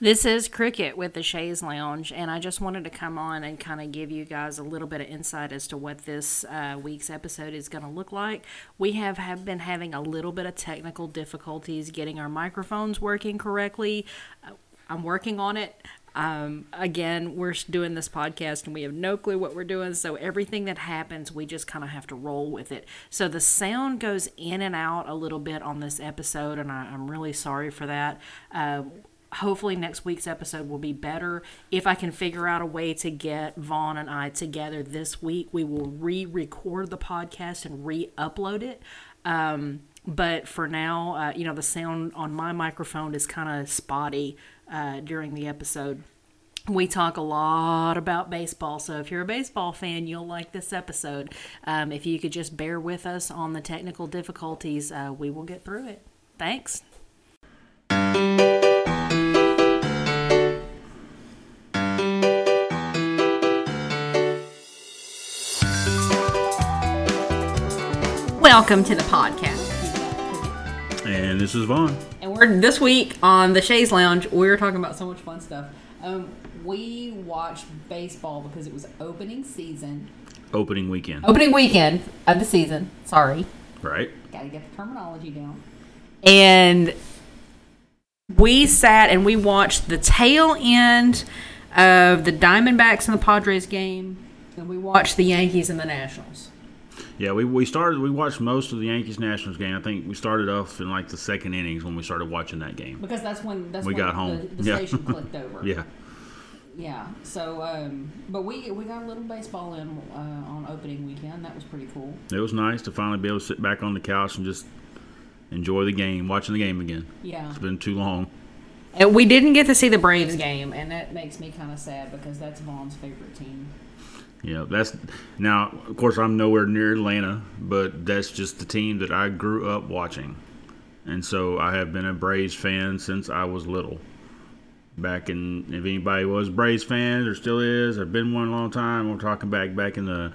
This is Cricket with the Shays Lounge, and I just wanted to come on and kind of give you guys a little bit of insight as to what this uh, week's episode is going to look like. We have, have been having a little bit of technical difficulties getting our microphones working correctly. Uh, I'm working on it. Um, again, we're doing this podcast and we have no clue what we're doing. So everything that happens, we just kind of have to roll with it. So the sound goes in and out a little bit on this episode, and I, am really sorry for that. Uh, hopefully next week's episode will be better. If I can figure out a way to get Vaughn and I together this week, we will re-record the podcast and re-upload it. Um, but for now, uh, you know, the sound on my microphone is kind of spotty uh, during the episode. We talk a lot about baseball, so if you're a baseball fan, you'll like this episode. Um, if you could just bear with us on the technical difficulties, uh, we will get through it. Thanks. Welcome to the podcast. And this is Vaughn. And we're this week on the Shays Lounge. We're talking about so much fun stuff. Um, we watched baseball because it was opening season. Opening weekend. Opening weekend of the season. Sorry. Right. Got to get the terminology down. And we sat and we watched the tail end of the Diamondbacks and the Padres game, and we watched the Yankees and the Nationals. Yeah, we, we started. We watched most of the Yankees Nationals game. I think we started off in like the second innings when we started watching that game. Because that's when that's we when got home. The, the yeah. station clicked over. yeah. Yeah. So, um, but we we got a little baseball in uh, on opening weekend. That was pretty cool. It was nice to finally be able to sit back on the couch and just enjoy the game, watching the game again. Yeah. It's been too long. And we didn't get to see the Braves game, and that makes me kind of sad because that's Vaughn's favorite team. Yeah, that's now. Of course, I'm nowhere near Atlanta, but that's just the team that I grew up watching, and so I have been a Braves fan since I was little. Back in, if anybody was Braves fan or still is, I've been one a long time. We're talking back back in the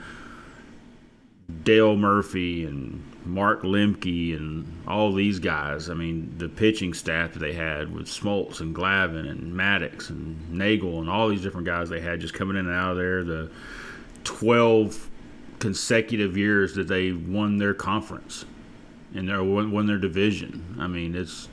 Dale Murphy and Mark Lemke and all these guys. I mean, the pitching staff that they had with Smoltz and Glavine and Maddux and Neagle and all these different guys they had just coming in and out of there. The 12 consecutive years that they won their conference and they won, won their division. I mean, it's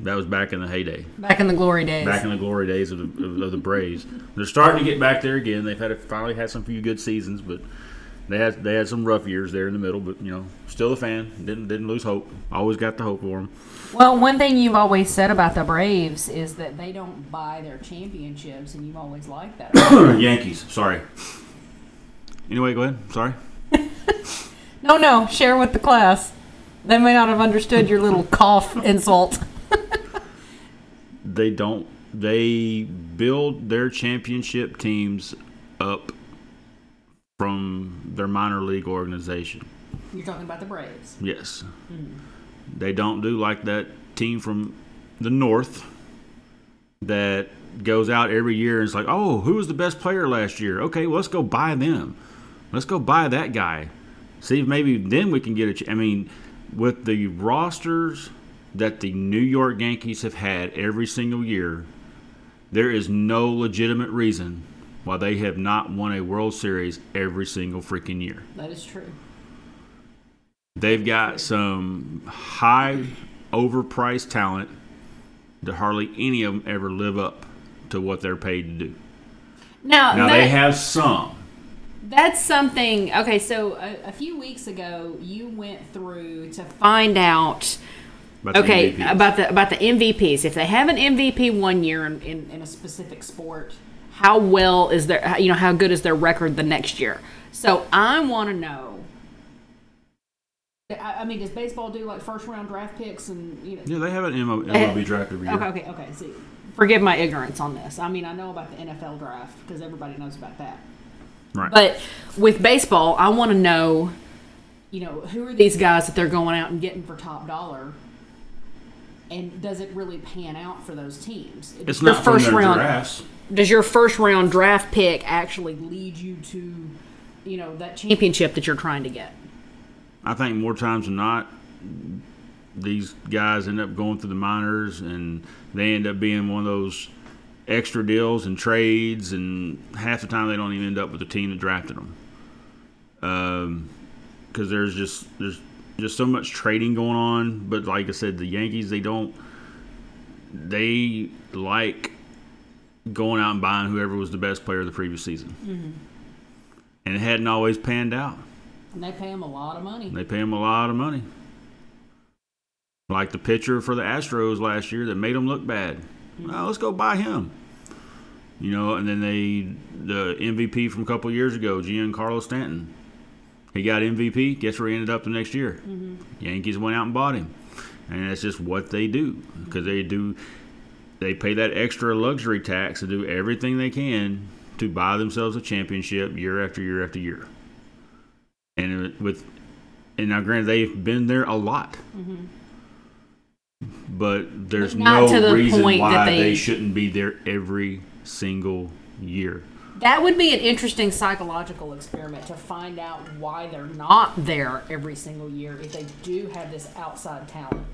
that was back in the heyday. Back in the glory days. Back in the glory days of the, of, of the Braves. They're starting to get back there again. They've had a, finally had some few good seasons, but they had they had some rough years there in the middle. But you know, still a fan. Didn't didn't lose hope. Always got the hope for them. Well, one thing you've always said about the Braves is that they don't buy their championships, and you've always liked that. Yankees. Sorry. Anyway, go ahead. Sorry. no, no. Share with the class. They may not have understood your little cough insult. they don't. They build their championship teams up from their minor league organization. You're talking about the Braves. Yes. Mm. They don't do like that team from the north that goes out every year and it's like, oh, who was the best player last year? Okay, well, let's go buy them. Let's go buy that guy. See if maybe then we can get a. Ch- I mean, with the rosters that the New York Yankees have had every single year, there is no legitimate reason why they have not won a World Series every single freaking year. That is true. They've got some high overpriced talent that hardly any of them ever live up to what they're paid to do. Now, now they have some. That's something. Okay, so a, a, few weeks ago, you went through to find out. About okay, about the about the MVPs. If they have an MVP one year in, in, in a specific sport, how well is their you know how good is their record the next year? So I want to know. I, I mean, does baseball do like first round draft picks and you know? Yeah, they have an MLB draft every year. Okay, okay, okay. See, forgive my ignorance on this. I mean, I know about the NFL draft because everybody knows about that. Right. But with baseball, I want to know, you know, who are these guys that they're going out and getting for top dollar, and does it really pan out for those teams? It's not first round. Drafts. Does your first round draft pick actually lead you to, you know, that championship that you're trying to get? I think more times than not, these guys end up going through the minors, and they end up being one of those extra deals and trades, and half the time they don't even end up with the team that drafted them. Um, because there's just there's just so much trading going on. But like I said, the Yankees they don't they like going out and buying whoever was the best player of the previous season, mm-hmm. and it hadn't always panned out. And they pay him a lot of money. They pay him a lot of money. Like the pitcher for the Astros last year that made them look bad. Well, let's go buy him. You know, and then they the MVP from a couple years ago, Giancarlo Stanton. He got MVP. Guess where he ended up the next year? Mm-hmm. Yankees went out and bought him, and that's just what they do because they do. They pay that extra luxury tax to do everything they can to buy themselves a championship year after year after year. And with, and now granted they've been there a lot, mm-hmm. But there's no the reason why they, they shouldn't be there every single year. That would be an interesting psychological experiment to find out why they're not there every single year if they do have this outside talent,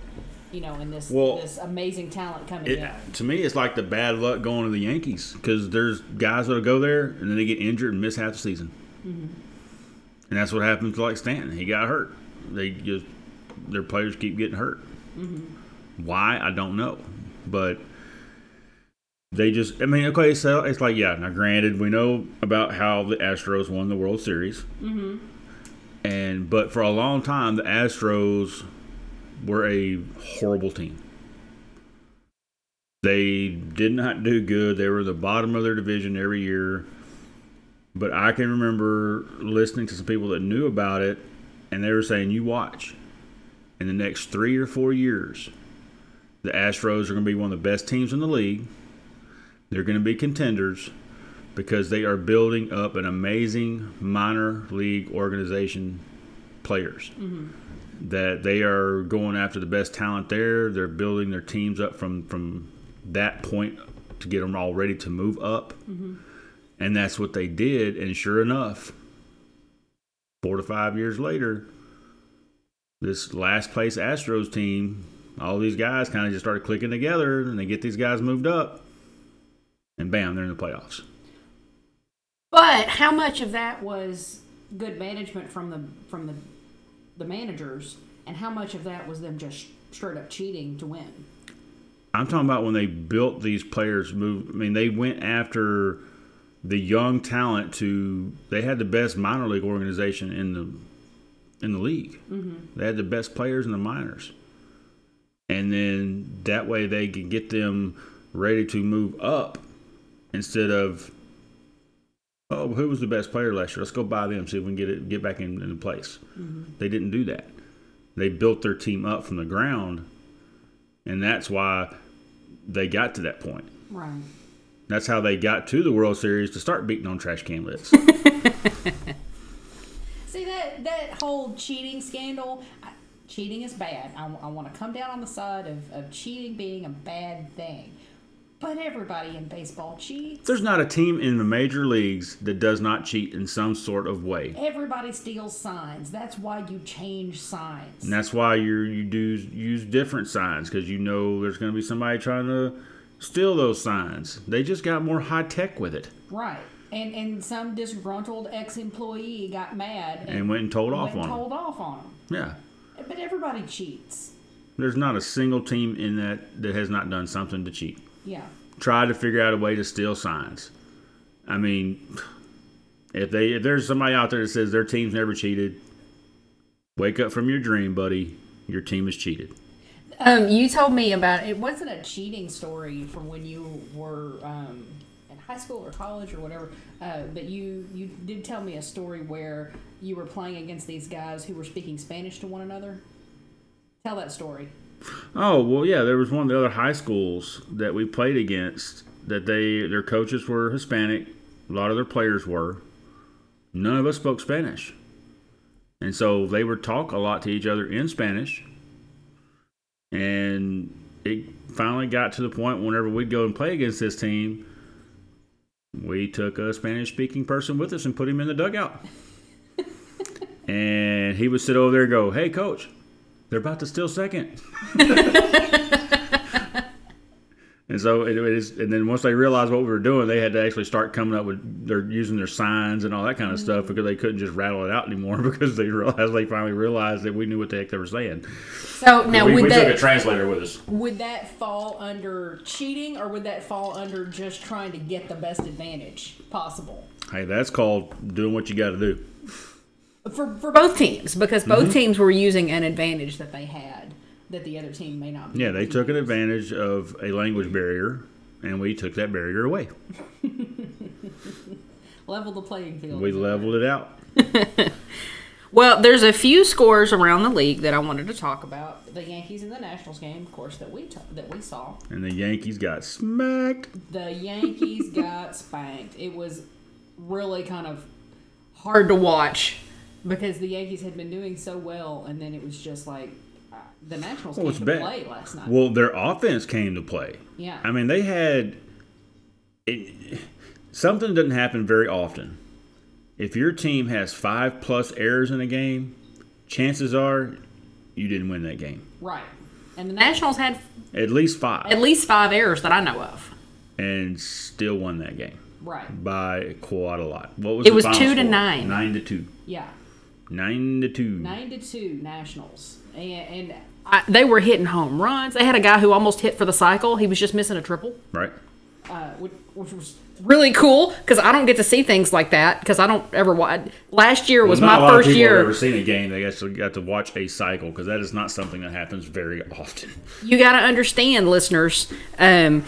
you know, and this well, this amazing talent coming it, in. To me, it's like the bad luck going to the Yankees because there's guys that'll go there and then they get injured and miss half the season, mm-hmm. and that's what happened to like Stanton. He got hurt. They just their players keep getting hurt. Why I don't know, but they just i mean okay so it's like yeah now granted we know about how the astros won the world series. Mm-hmm. and but for a long time the astros were a horrible team. They did not do good. They were the bottom of their division every year. But i can remember listening to some people that knew about it and they were saying you watch. In the next three or four years the astros are going to be one of the best teams in the league they're going to be contenders because they are building up an amazing minor league organization players. Mm-hmm. That they are going after the best talent there. They're building their teams up from from that point to get them all ready to move up. Mm-hmm. And that's what they did. And sure enough, four to five years later, this last place Astros team, all these guys kind of just started clicking together and they get these guys moved up and bam, they're in the playoffs. But how much of that was good management from the from the the managers, and how much of that was them just straight up cheating to win? I'm talking about when they built these players. Move. I mean, they went after the young talent to. They had the best minor league organization in the in the league. Mm-hmm. They had the best players in the minors, and then that way they can get them ready to move up instead of oh who was the best player last year? Let's go buy them see if we can get it get back in, into place. Mm-hmm. they didn't do that. They built their team up from the ground and that's why they got to that point. Right. That's how they got to the world series to start beating on trash can lids see that that whole cheating scandal cheating is bad i, I want to come down on the side of, of cheating being a bad thing but everybody in baseball cheats. There's not a team in the major leagues that does not cheat in some sort of way. Everybody steals signs. That's why you change signs. And that's why you you do use different signs because you know there's going to be somebody trying to steal those signs. They just got more high tech with it. Right. And and some disgruntled ex employee got mad and, and, went and told off on told off on them. Yeah. But everybody cheats. There's not a single team in that that has not done something to cheat. Yeah. Try to figure out a way to steal signs. I mean, if they if there's somebody out there that says their team's never cheated, wake up from your dream, buddy. Your team is cheated. Um, you told me about it wasn't a cheating story from when you were um, in high school or college or whatever, uh, but you you did tell me a story where you were playing against these guys who were speaking Spanish to one another. Tell that story. Oh well, yeah. There was one of the other high schools that we played against that they their coaches were Hispanic. A lot of their players were. None of us spoke Spanish, and so they would talk a lot to each other in Spanish. And it finally got to the point whenever we'd go and play against this team, we took a Spanish speaking person with us and put him in the dugout. And he would sit over there and go, Hey, coach, They're about to steal second. and so it, it is. And then once they realized what we were doing, they had to actually start coming up with they're using their signs and all that kind of mm-hmm. stuff because they couldn't just rattle it out anymore because they realized they finally realized that we knew what the heck they were saying. So now we would we took a translator with us. Would that fall under cheating or would that fall under just trying to get the best advantage possible? Hey, that's called doing what you got to do. For, for both teams, because both Mm-hmm. teams were using an advantage that they had that the other team may not be. Yeah, they took an advantage of a language barrier, and we took that barrier away. Level the playing field. We leveled it out. well, there's a few scores around the league that I wanted to talk about. the Yankees in the Nationals game, of course, that we t- that we saw. And the Yankees got smacked. The Yankees got spanked. It was really kind of Hard to watch. Because the Yankees had been doing so well, and then it was just like uh, the Nationals Well, came to bad. play last night. Well, their offense came to play. yeah, I mean, they had it, something doesn't happen very often. If your team has five plus errors in a game, chances are you didn't win that game. right. And the Nationals had At least five, at least five errors that I know of. and still won that game right, by quite a lot. What was It the was final two to nine. Nine to two. yeah, Nine to two. nine to two Nationals, and, and I, they were hitting home runs. They had a guy who almost hit for the cycle. He was just missing a triple. Right. uh, which, which was Really cool because I don't get to see things like that because I don't ever watch. Last year was Well, not a my lot of first people have year. ever seen a game. They actually got to watch a cycle because that is not something that happens very often. you got to understand, listeners. Um,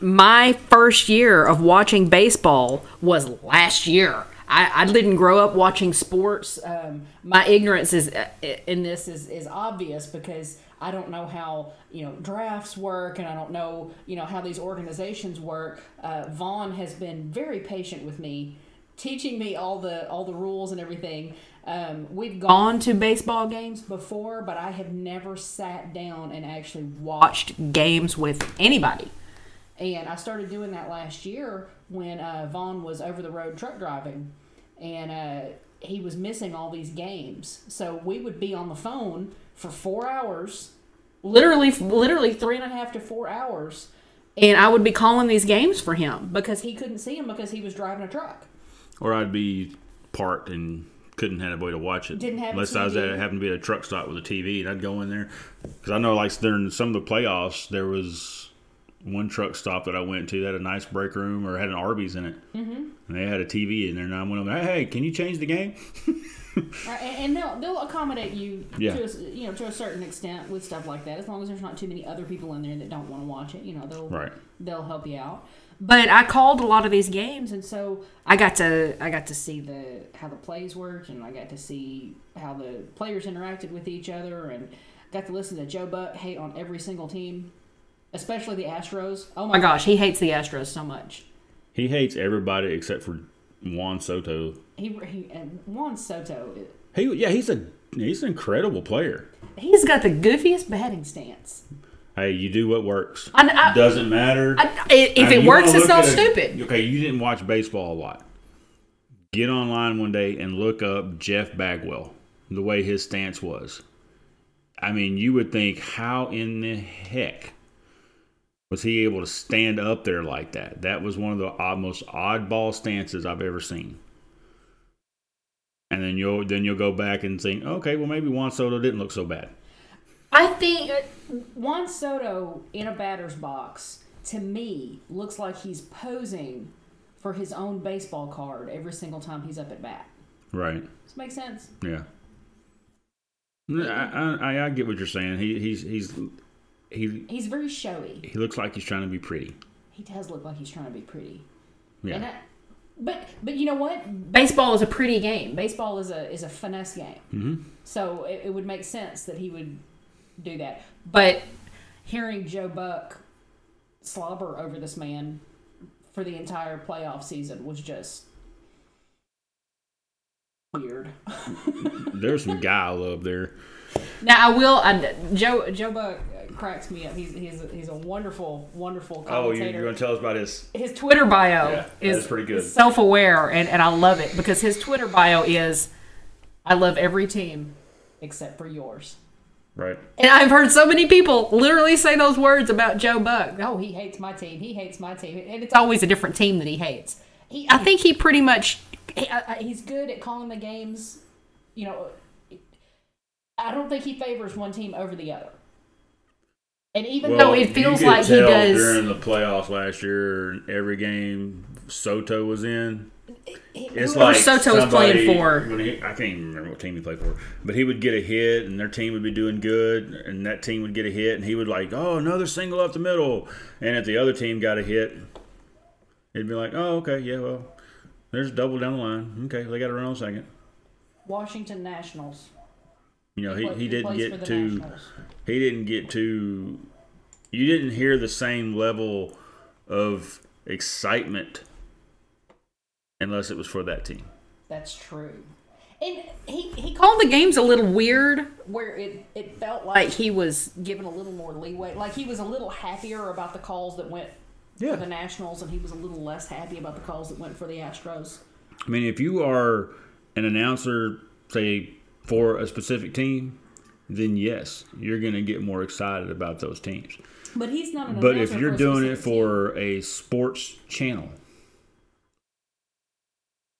my first year of watching baseball was last year. I, I didn't grow up watching sports. um, My ignorance is uh, in this is, is obvious because I don't know how you know drafts work and I don't know you know how these organizations work. Uh, Vaughn has been very patient with me, teaching me all the all the rules and everything. Um, we've gone to baseball games before, but I have never sat down and actually watched. watched games with anybody. And I started doing that last year when uh, Vaughn was over the road truck driving, and uh, he was missing all these games. So we would be on the phone for four hours, literally, literally three and a half to four hours, And I would be calling these games for him. because he couldn't see him because he was driving a truck. Or I'd be parked and couldn't have a way to watch it. Didn't have a unless I was at happened to be at a truck stop with a TV, and I'd go in there because I know like during some of the playoffs there was one truck stop that I went to that had a nice break room or had an Arby's in it, mm-hmm. and they had a TV in there. And I went over, there, hey, can you change the game? Right, and, they'll they'll accommodate you Yeah. to a, you know to a certain extent with stuff like that as long as there's not too many other people in there that don't want to watch it. You know they'll Right. they'll help you out. But I called a lot of these games, And so I got to I got to see the how the plays worked, and I got to see how the players interacted with each other, and got to listen to Joe Buck hate on every single team, especially the Astros. Oh my my gosh, he hates the Astros so much. He hates everybody except for Juan Soto. he, he and Juan Soto, He yeah, he's a he's an incredible player. He's got the goofiest batting stance. Hey, you do what works. I, I, Doesn't matter. I, if I mean, it works, it's look not at a- stupid. Okay, you didn't watch baseball a lot. Get online one day and look up Jeff Bagwell, the way his stance was. I mean, you would think, how in the heck was he able to stand up there like that? That was one of the most oddball stances I've ever seen. And then you'll then you'll go back and think, okay, well maybe Juan Soto didn't look so bad. I think uh, Juan Soto in a batter's box to me looks like he's posing for his own baseball card every single time he's up at bat. Right? Does this make sense? Yeah. I, I, I get what you're saying. He he's he's he He's very showy. he looks like he's trying to be pretty. He does look like he's trying to be pretty. Yeah. And I, but but you know what? Baseball is a pretty game. Baseball is a is a finesse game. hmm So it, it would make sense that he would do that. But Hearing Joe Buck slobber over this man for the entire playoff season was just weird. There's some guy love there. now I will. I, Joe Joe Buck cracks me up. He's he's a, he's a wonderful wonderful oh, commentator. Oh, you're going to tell us about his? his Twitter bio Yeah, is, is pretty good. self aware, and, and I love it because his Twitter bio is I love every team except for yours. Right. And I've heard so many people literally say those words about Joe Buck. Oh, he hates my team. He hates my team, and it's always a different team that he hates. He, I think he pretty much. he, I- he's good at calling the games. You know, I don't think he favors one team over the other. And even though it feels you could like he tell does- during the playoffs last year. Every game Soto was in. It's Whoever like Soto was playing for. When he, I can't even remember what team he played for, but he would get a hit, and their team would be doing good, and that team would get a hit, and he would like, oh, another single up the middle, and if the other team got a hit, it'd be like, oh, okay, yeah, well, there's a double down the line. Okay, they got to run on second. Washington Nationals. You know, he, he didn't get to Nationals. he didn't get to you didn't hear the same level of excitement unless it was for that team. That's true. And he he Called the games a little weird, where it, it felt like he was given a little more leeway. Like he was a little happier about the calls that went Yeah. for the Nationals, and he was a little less happy about the calls that went for the Astros. I mean, if you are an announcer, say for a specific team, then yes, you're going to get more excited about those teams. But he's not an. But if you're doing it specific team. for a sports channel,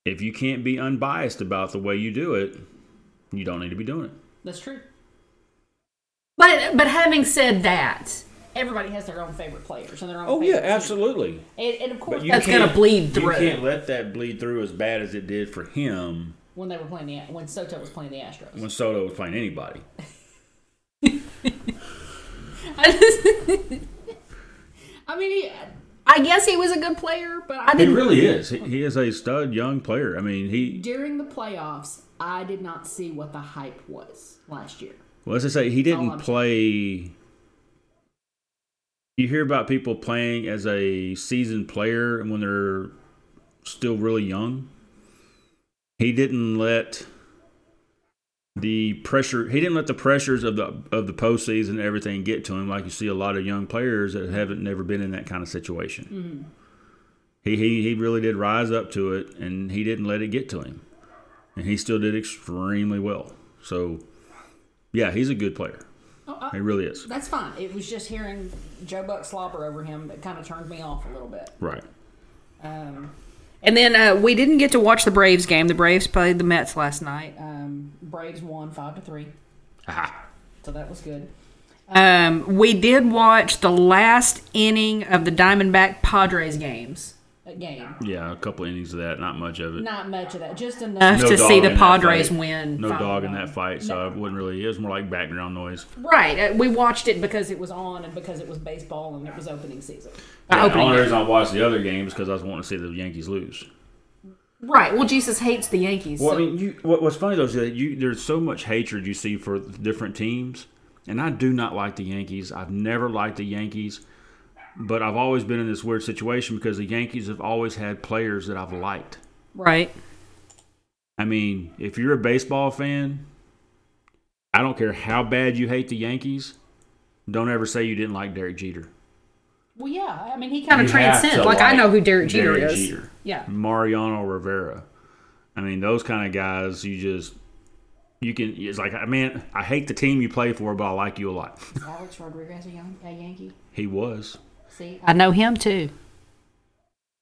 if you can't be unbiased about the way you do it, you don't need to be doing it. that's true. But but having said that, Everybody has their own favorite players and their own. Oh yeah, absolutely. And, and of course, you That's gonna bleed through. You can't let that bleed through as bad as it did for him when they were playing the when Soto was playing the Astros. when Soto was playing anybody. I mean, he, I guess he was a good player, but I He didn't. really is. He, he is a stud young player. I mean, he. during the playoffs, I did not see what the hype was last year. Well, as I say he didn't I'm play. You hear about people playing as a seasoned player when they're still really young. He didn't let the pressure. He didn't let the pressures of the of the postseason and everything get to him, like you see a lot of young players that haven't never been in that kind of situation. He, he he really did rise up to it, and he didn't let it get to him, and he still did extremely well. So, yeah, he's a good player. Oh, I- He really is. that's fine. It was just hearing Joe Buck slobber over him that kind of turned me off a little bit. Right. Um, And then uh, we didn't get to watch the Braves game. The Braves played the Mets last night. um, Braves won five to three, Aha. so that was good. Um, we did watch the last inning of the Diamondback Padres games. A game, Yeah, a couple innings of that, not much of it. not much of that, just enough. Enough No to see the Padres win. No dog in that fight, so it wouldn't really. It was more like background noise. Right. Uh, we watched it because Because it was on and because it was baseball and it was opening season. Yeah, the opening only day. reason I watched the other games because I was wanting to see the Yankees lose. Right. Well, Jesus hates the Yankees. Well, so- I mean, you, what, what's funny though is that you there's so much hatred you see for different teams, and I do not like the Yankees. I've never liked the Yankees, but I've always been in this weird situation because the Yankees have always had players that I've liked. right. I mean, if you're a baseball fan, I don't care how bad you hate the Yankees. Don't ever say you didn't like Derek Jeter. Well, yeah, I mean, he Kind kind of transcends. to Like, I know who Derek Jeter Derek is. Jeter. Yeah. Mariano Rivera. I mean, those kind of guys, you just you can. It's like, I mean, I hate the team you play for, but I like you a lot. of Alex Rodriguez a, young, a Yankee. he was. See, I know him too.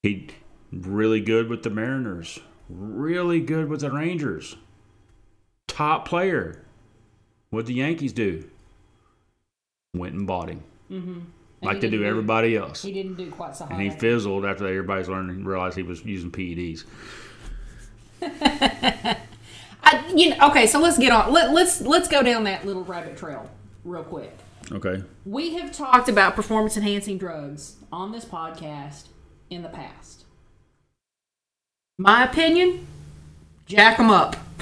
He really good with the Mariners. Really good with the Rangers. Top player. What the Yankees do? Went and bought him, mm-hmm. like they do everybody else. He didn't do quite so hot. And he fizzled after everybody's learned and realized he was using PEDs. I, you know, okay, so let's get on. Let, let's let's go down that. little rabbit trail real quick. Okay. We have talked about performance enhancing. drugs on this podcast in the past. My opinion, jack them up.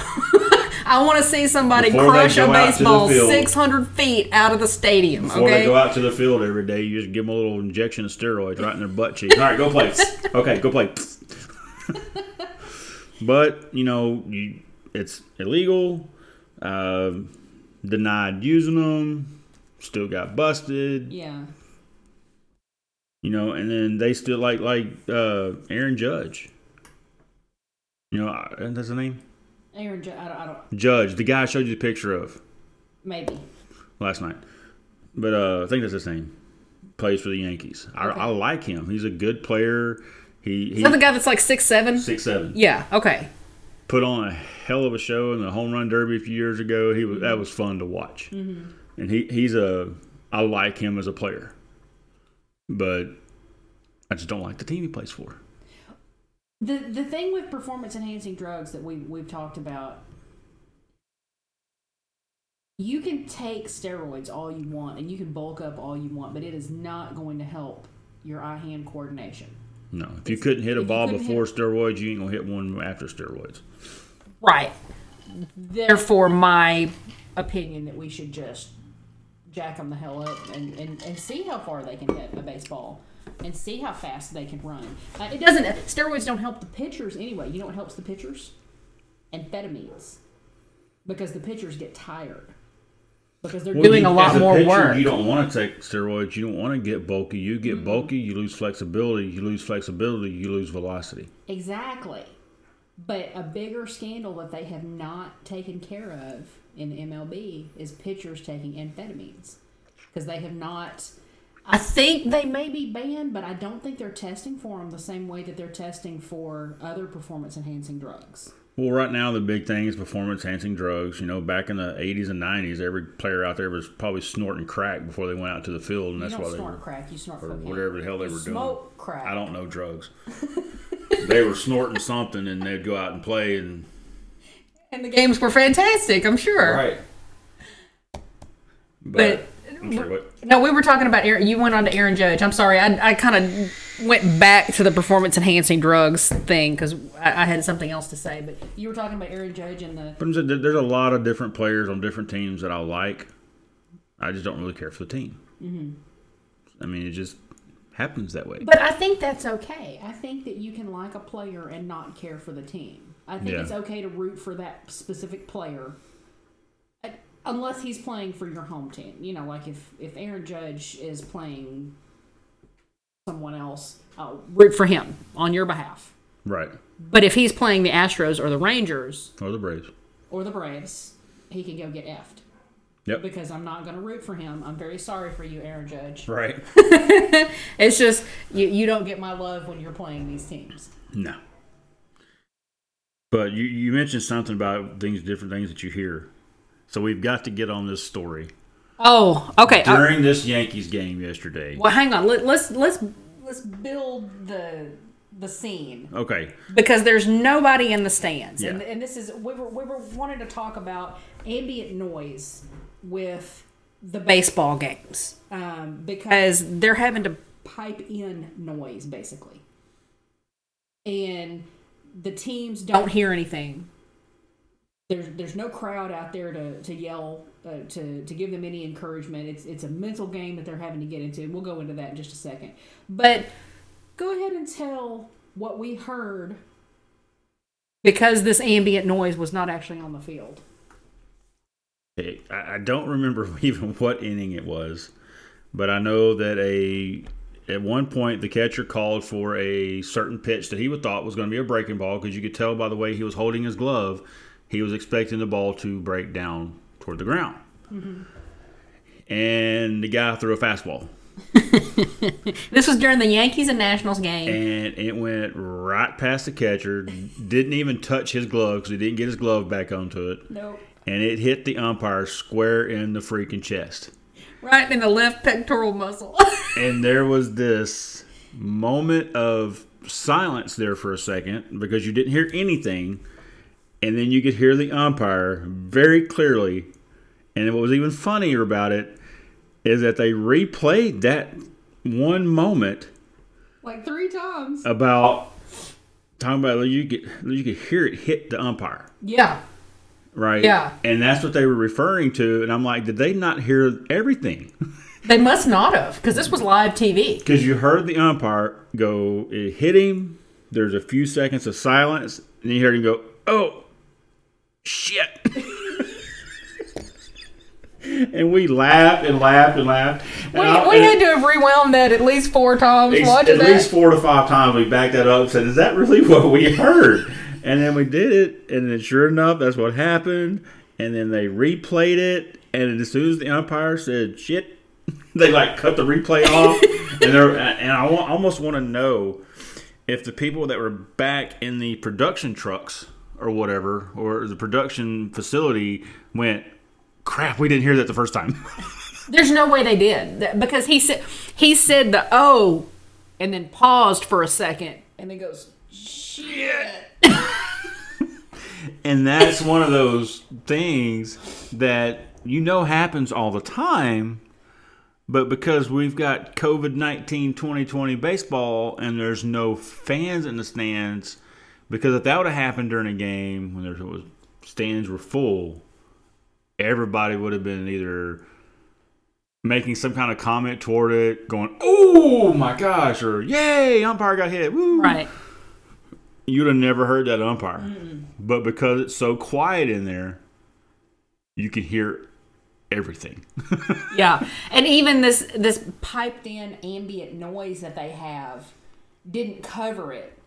I want to see somebody Before crush a go out to the baseball field. 600 feet out of the stadium. Before they okay. go out to the field every day, you just give them a little injection of steroids right in their butt cheek. All right, go play. okay, go play. but you know, you, it's illegal. Uh, denied using them. Still got busted. Yeah. You know, and then they still like like uh, Aaron Judge. You know, uh, that's the name. Aaron, Ju- I don't, I don't Judge, the guy I showed you the picture of. maybe. last night. But uh, I think that's his name. Plays for the Yankees. I, I like him. He's a good player. He, he Is that the guy that's like six seven? six seven. Yeah. Okay. Put on a hell of a show in the home run derby a few years ago. He was that was fun to watch. And he he's a I like him as a player, but I just don't like the team he plays for. The the thing with performance enhancing drugs that we we've talked about, you can take steroids all you want and you can bulk up all you want, but it is not going to help your eye hand coordination. No, if you couldn't hit a ball before hit- steroids, you ain't gonna hit one after steroids. Right. Therefore, my opinion that we should just jack them the hell up and, and, and see how far they can hit a baseball and see how fast they can run. Uh, it doesn't. Steroids don't help the pitchers anyway. You know what helps the pitchers? Amphetamines, because the pitchers get tired because they're Well, Doing you- a lot as more pitcher, work. You don't want to take steroids. You don't want to get bulky. You get Mm-hmm. bulky, you lose flexibility. You lose flexibility, you lose velocity. Exactly. But a bigger scandal that they have not taken care of in MLB is pitchers taking amphetamines because they have not. I think they may be banned, but I don't think they're testing for them the same way that they're testing for other performance enhancing drugs. Well, right now the big thing is performance enhancing drugs. You know, back in the '80s and '90s, every player out there was probably snorting crack before they went out to the field, and You that's don't why they snort were crack, you snort or cocaine. whatever the hell they You were doing. smoke crack. I don't know drugs. they were snorting something, and they'd go out and play, and And the games were fantastic. I'm sure. right. But- I'm what? No, we were talking about Aaron. You went on to Aaron Judge. I'm sorry. I, I kind of went back to the performance enhancing drugs thing because I, I had something else to say. But You were talking about Aaron Judge and the. But I'm saying there- there's a lot of different players on different teams that I like. I just don't really care for the team. Mm-hmm. I mean, it just happens that way. But I think that's okay. I think that you can like a player and not care for the team. I think Yeah. it's okay to root for that specific player, uh, unless he's playing for your home team. You know, like if if Aaron Judge is playing someone else, I'll root for him on your behalf. Right. but if he's playing the Astros or the Rangers, Or the Braves. Or the Braves, he can go get effed. Yep. Because I'm not going to root for him. I'm very sorry for you, Aaron Judge. Right. It's just you, you don't get my love when you're playing these teams. No. But you, you mentioned something about things, different things that you hear. So we've got to get on this story. oh, okay. uh, During this Yankees game yesterday. well, hang on. Let, let's let's Let's build the the scene. Okay. because there's nobody in the stands. And, Yeah. and this is we were we were wanting to talk about ambient noise with the Baseball games um, because because they're having to. pipe in noise basically, and the teams don't Don't hear anything. there's there's no crowd out there to to yell uh, to to give them any encouragement. It's it's a mental game that they're having to get into. And we'll go into that in just a second. But go ahead and tell what we heard because this ambient noise was not actually on the field. Hey, I I don't remember even what inning it was, but I know that a at one point the catcher called for a certain pitch that he would thought was going to be a breaking ball because you could tell by the way he was holding his glove, he was expecting the ball to break down toward the ground. Mm-hmm. And the guy threw a fastball, This was during the Yankees and Nationals game. and it went right past the catcher. Didn't even touch his glove because he didn't get his glove back onto it, nope. and it hit the umpire square in the freaking chest. Right in the left pectoral muscle. and there was this moment of silence there for a second because you didn't hear anything and then you could hear the umpire very clearly and what was even funnier about it is that they replayed that one moment Like three times. about talking about you could you could hear it hit the umpire yeah. Right Yeah. and that's what they were referring to and i'm like did they not hear everything They must not have because this was live TV. Because you heard the umpire go, it hit him. There's a few seconds of silence, and you heard him go, "Oh, shit!" and we laughed and laughed and laughed. And We, I- we had to have rewound that at least four times at- at that. least four to five times. We backed that up and said, "Is that really what we heard?" And then we did it, and then sure enough, that's what happened. And then they replayed it, and as soon as the umpire said shit, they like cut the replay off, and they're and I wa- almost want to know if the people that were back in the production trucks or whatever or the production facility went, crap, we didn't hear that the first time. There's no way they did because he said he said the oh, and then paused for a second, and then goes shit. and that's one of those things that you know happens all the time but because we've got covid-19 2020 baseball and there's no fans in the stands because if that would have happened during a game when there was stands were full everybody would have been either making some kind of comment toward it going oh my gosh or yay umpire got hit Woo. Right. You'd have never heard that umpire. But because it's so quiet in there, you can hear everything. Yeah, and even this this piped in ambient noise that they have didn't cover it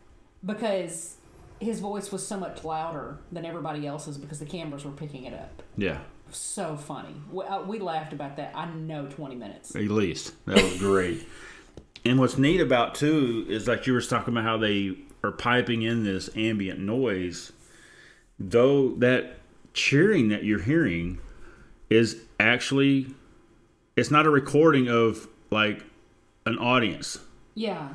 because his voice was so much louder than everybody else's because the cameras were picking it up. yeah, So funny. We, uh, we laughed about that. I know twenty minutes. at least that was great. and what's neat about too is like you were talking about how they are piping in this ambient noise. Though that cheering that you're hearing is actually it's not a recording of like an audience. Yeah.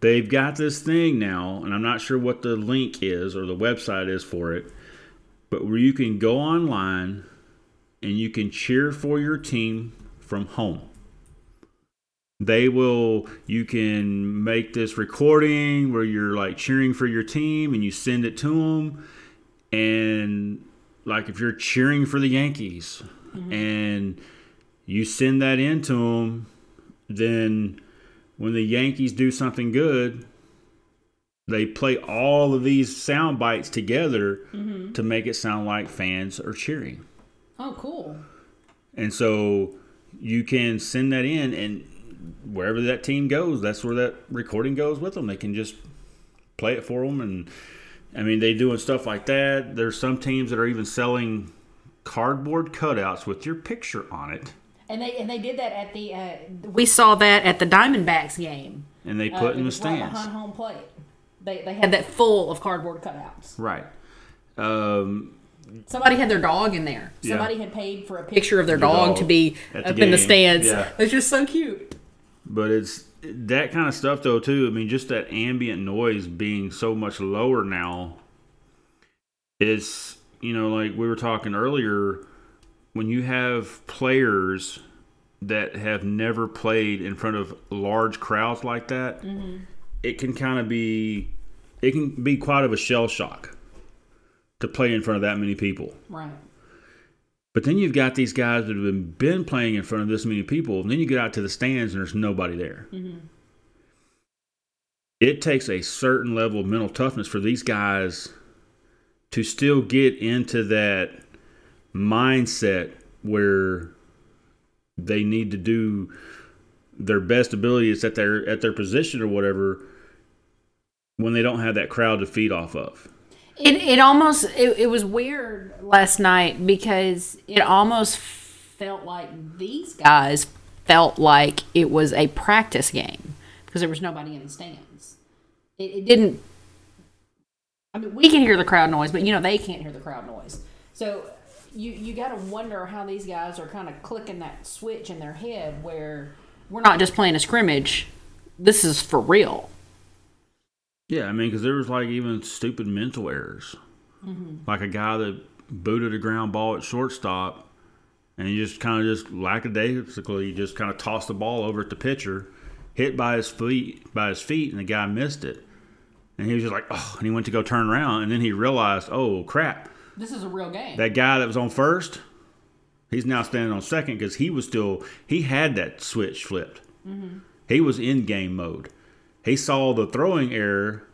they've got this thing now, and I'm not sure what the link is or the website is for it, but where you can go online and you can cheer for your team from home. They will, you can make this recording where you're like cheering for your team and you send it to them. And like if you're cheering for the Yankees mm-hmm. and you send that in to them, then when the Yankees do something good, they play all of these sound bites together mm-hmm. to make it sound like fans are cheering. Oh, cool. And so you can send that in, and wherever that team goes, that's where that recording goes with them. They can just play it for them. And I mean, they doing stuff like that. There's some teams that are even selling cardboard cutouts with your picture on it, And they and they did that at the. Uh, we saw that at the Diamondbacks game. and they Uh, put it in the was right stands. behind home plate. They they had that full of cardboard cutouts. Right. Um, Somebody had their dog in there. Yeah. Somebody had paid for a picture of their dog, dog to be at the up in the stands. Yeah. It's just so cute. But it's that kind of stuff, though, too. I mean, just that ambient noise being so much lower now. It's, you know, like we were talking earlier, when you have players that have never played in front of large crowds like that, mm-hmm. it can kind of be, it can be quite of a shell shock to play in front of that many people. Right. But then you've got these guys that have been, playing in front of this many people, and then you get out to the stands and there's nobody there. Mm-hmm. It takes a certain level of mental toughness for these guys to still get into that mindset where they need to do their best abilities at their at their position or whatever when they don't have that crowd to feed off of. It it almost it, it was weird last night because it almost felt like these guys felt like it was a practice game because there was nobody in the stands. It, it didn't. I mean, we can hear the crowd noise, but you know they can't hear the crowd noise. So you you got to wonder how these guys are kind of clicking that switch in their head where we're not just playing a scrimmage. This is for real. Yeah, I mean, because there was like even stupid mental errors, mm-hmm. like a guy that booted a ground ball at shortstop, and he just kind of just lackadaisically just kind of tossed the ball over at the pitcher, hit by his feet by his feet, and the guy missed it, and he was just like, oh, and he went to go turn around, and then he realized, oh crap, This is a real game. that guy that was on first, he's now standing on second because he was still he had that switch flipped. Mm-hmm. He was in game mode. He saw the throwing error.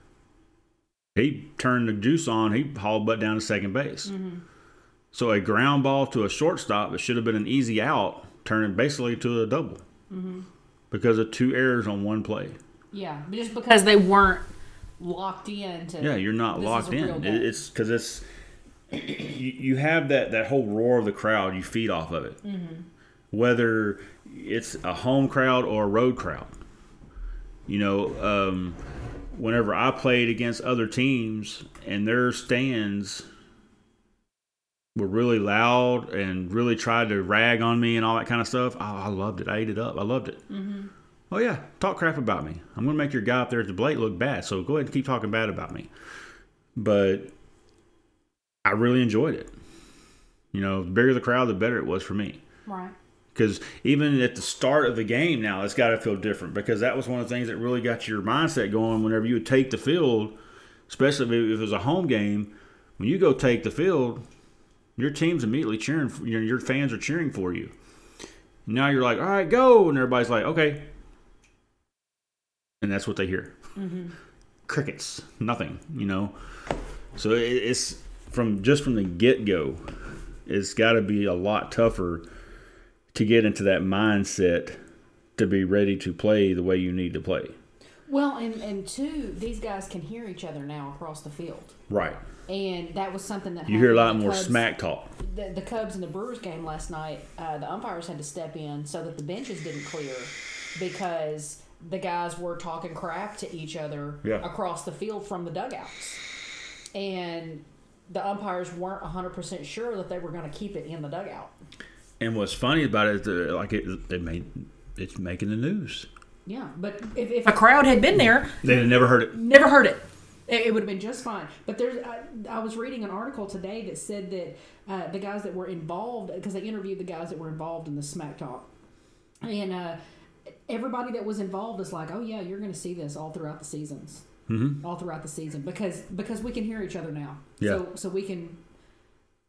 He turned the juice on. He hauled butt down to second base. Mm-hmm. So a ground ball to a shortstop that should have been an easy out turned basically to a double mm-hmm. because of two errors on one play. Yeah, just because they weren't locked in to Yeah, you're not locked in. It's because it's you, have that that whole roar of the crowd. You feed off of it, mm-hmm. whether it's a home crowd or a road crowd. You know, um, whenever I played against other teams and their stands were really loud and really tried to rag on me and all that kind of stuff, I, I loved it. I ate it up. I loved it. Oh yeah, talk crap about me. I'm gonna make your guy up there at the plate look bad. So go ahead and keep talking bad about me. But I really enjoyed it. You know, the bigger the crowd, the better it was for me. Right. Because even at the start of the game now, it's got to feel different because that was one of the things that really got your mindset going whenever you would take the field, especially if it was a home game. When you go take the field, your team's immediately cheering, for, your, your fans are cheering for you. Now you're like, all right, go. And everybody's like, okay. And that's what they hear. Mm-hmm. Crickets, nothing, you know. So it's from just from the get go, it's got to be a lot tougher to get into that mindset to be ready to play the way you need to play. Well, and and two, these guys can hear each other now across the field, Right. and that was something that You hear a lot more Cubs- smack talk. The, the Cubs and the Brewers game last night, uh, the umpires had to step in so that the benches didn't clear because the guys were talking crap to each other Yeah. across the field from the dugouts, and the umpires weren't hundred percent sure that they were going to keep it in the dugout. And what's funny about it is that, like it, they made it's making the news. Yeah, but if, if a crowd had been there, They had never heard it. never heard it. It, it would have been just fine. But there's, I, I was reading an article today that said that uh, the guys that were involved, because they interviewed the guys that were involved in the smack talk, and uh, everybody that was involved is like, oh yeah, you're going to see this all throughout the seasons, mm-hmm. all throughout the season, because because we can hear each other now. Yeah. So so we can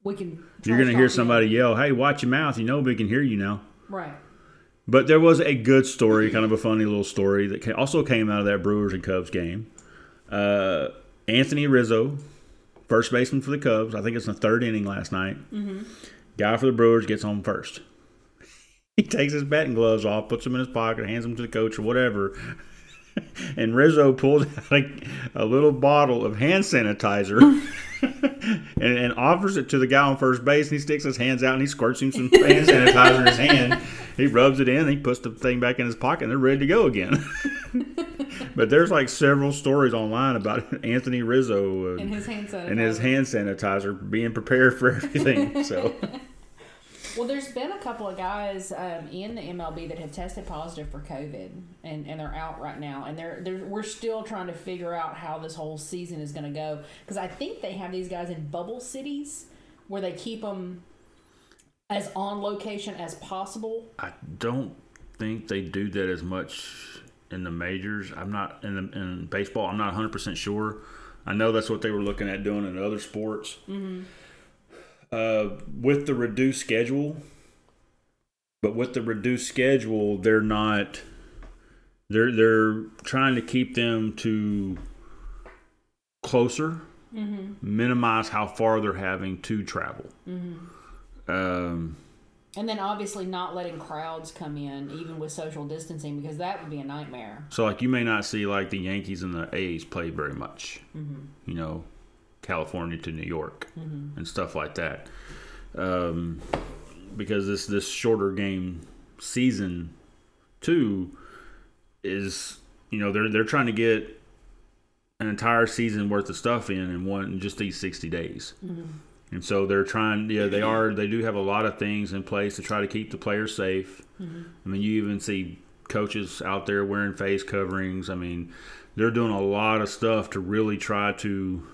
we can. You're going to hear somebody yell, "Hey, watch your mouth!" You know we can hear you now. right. But there was a good story, kind of a funny little story that also came out of that Brewers and Cubs game. Uh, Anthony Rizzo, first baseman for the Cubs, I think it's in the third inning last night. Guy for the Brewers gets on first. He takes his batting gloves off, puts them in his pocket, hands them to the coach or whatever. and Rizzo pulls out a, a little bottle of hand sanitizer and, and offers it to the guy on first base. And he sticks his hands out and he squirts him some hand sanitizer in his hand. He rubs it in, he puts the thing back in his pocket, and they're ready to go again. but there's like several stories online about Anthony Rizzo uh, And his hand and his hand sanitizer being prepared for everything. So Well, there's been a couple of guys um, in the MLB that have tested positive for COVID, and, and they're out right now. And they're, they're we're still trying to figure out how this whole season is going to go because I think they have these guys in bubble cities where they keep them as on location as possible. I don't think they do that as much in the majors. I'm not in the, in baseball. I'm not 100 percent sure. I know that's what they were looking at doing in other sports. Uh, with the reduced schedule, but with the reduced schedule, they're not. They're they're trying to keep them to closer, minimize how far they're having to travel. Um, And then obviously not letting crowds come in, even with social distancing, because that would be a nightmare. So like you may not see like the Yankees and the A's play very much. You know, California to New York mm-hmm. and stuff like that, um, because this this shorter game season two is you know they're they're trying to get an entire season worth of stuff in in one in just these sixty days. Mm-hmm. And so they're trying, yeah, they are, they do have a lot of things in place to try to keep the players safe. Mm-hmm. I mean, you even see coaches out there wearing face coverings. I mean, they're doing a lot of stuff to really try to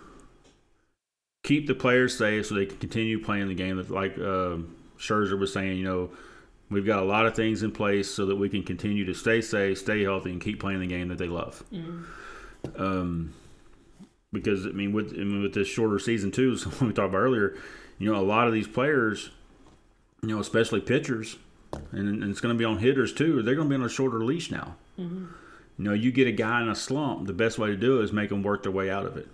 keep the players safe so they can continue playing the game. Like uh, Scherzer was saying, you know, we've got a lot of things in place so that we can continue to stay safe, stay healthy, and keep playing the game that they love. Um, because I mean, with I mean, with this shorter season too, so we talked about earlier, you know, a lot of these players, you know, especially pitchers, and, and it's going to be on hitters too. They're going to be on a shorter leash now. You know, you get a guy in a slump. The best way to do it is make them work their way out of it.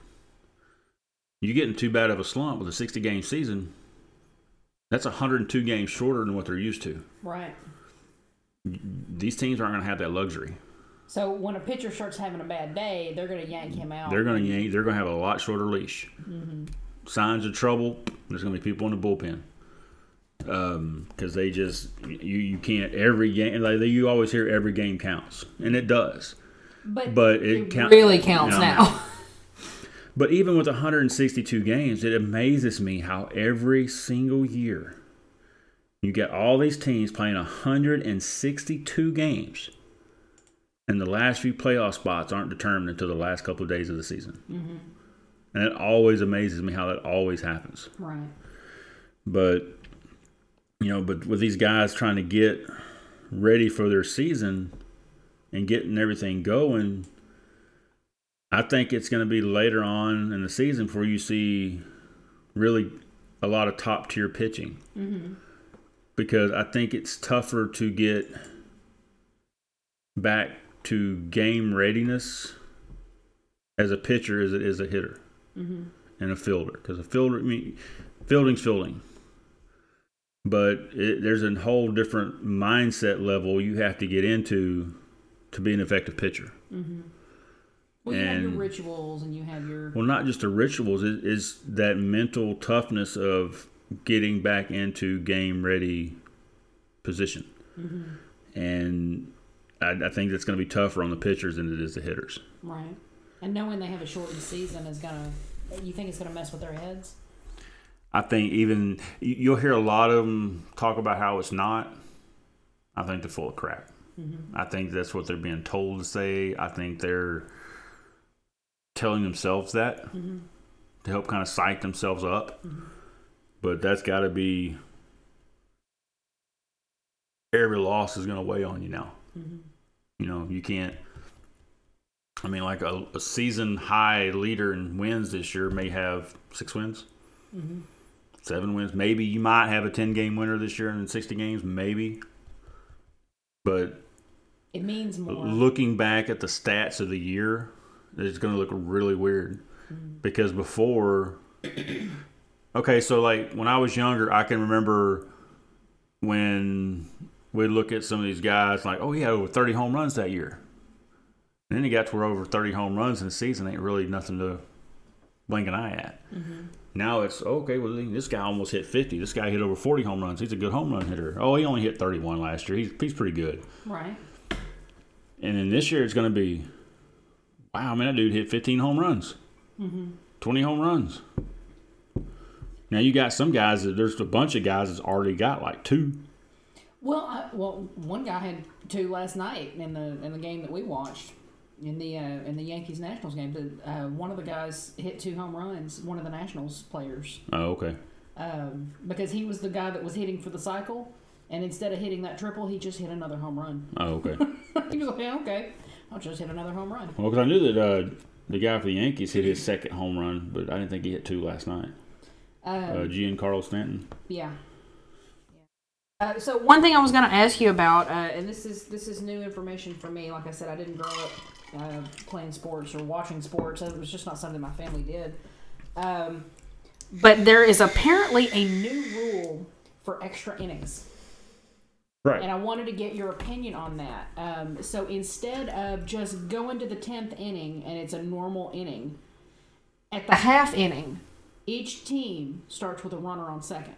You get in too bad of a slump with a sixty game season. That's 102 games shorter than what they're used to. Right. These teams aren't going to have that luxury. So when a pitcher starts having a bad day, they're going to yank him out. They're going to yank. They're going to have a lot shorter leash. Mm-hmm. signs of trouble, there's going to be people in the bullpen um, because they just you you can't every game like you always hear every game counts and it does, But, but it, count- really counts you know, now. But even with 162 games, it amazes me how every single year you get all these teams playing 162 games, and the last few playoff spots aren't determined until the last couple of days of the season. Mm-hmm. And it always amazes me how that always happens. right. But you know, but with these guys trying to get ready for their season and getting everything going, I think it's going to be later on in the season before you see really a lot of top tier pitching. Mm-hmm. Because I think it's tougher to get back to game readiness as a pitcher as it is a hitter mm-hmm. and a fielder. Because a fielder, I mean, fielding's fielding but it, there's a whole different mindset level you have to get into to be an effective pitcher. Mm-hmm. Well, you have your And- rituals and you have your Well, not just the rituals, it is that mental toughness of getting back into game ready position. Mm-hmm. And I, I think that's going to be tougher on the pitchers than it is the hitters. right, and knowing they have a shortened season is gonna. You think it's gonna mess with their heads? I think even you- you'll hear a lot of them talk about how it's not. I think they're full of crap. Mm-hmm. I think that's what they're being told to say. I think they're telling themselves that mm-hmm. to help kind of psych themselves up. Mm-hmm. But that's got to be every loss is going to weigh on you now. Mm-hmm. You know, you can't. I mean, like a, a season high leader in wins this year may have six wins seven wins. Maybe you might have a ten game winner this year in sixty games, maybe. But It means more. looking back at the stats of the year, it's going to look really weird mm-hmm. because before. Okay, so like when I was younger, I can remember when we look at some of these guys like, oh, he had over thirty home runs that year. And then he got to where over thirty home runs in a season ain't really nothing to blink an eye at. Mm-hmm. Now it's okay. Well, this guy almost hit fifty. This guy hit over forty home runs. He's a good home run hitter. Oh, he only hit thirty-one last year. He's he's pretty good. right. And then this year it's going to be, wow, man, that dude hit fifteen home runs, twenty home runs. Now you got some guys that there's a bunch of guys that's already got like two. Well, I, well, one guy had two last night in the in the game that we watched in the uh, in the Yankees Nationals game. The, uh, one of the guys hit two home runs. One of the Nationals players, Oh, okay. um, because he was the guy that was hitting for the cycle, and instead of hitting that triple, he just hit another home run. Oh, okay. he was like, yeah, okay, I'll just hit another home run. well, because I knew that uh, the guy for the Yankees hit his second home run, but I didn't think he hit two last night. Um, Uh, Giancarlo Stanton. Yeah. Uh, so one thing I was going to ask you about, uh, and this is this is new information for me. Like I said, I didn't grow up uh, playing sports or watching sports. It was just not something my family did. Um, but there is apparently a new rule for extra innings, and I wanted to get your opinion on that. Um, so instead of just going to the tenth inning and it's a normal inning, at the half inning, each team starts with a runner on second.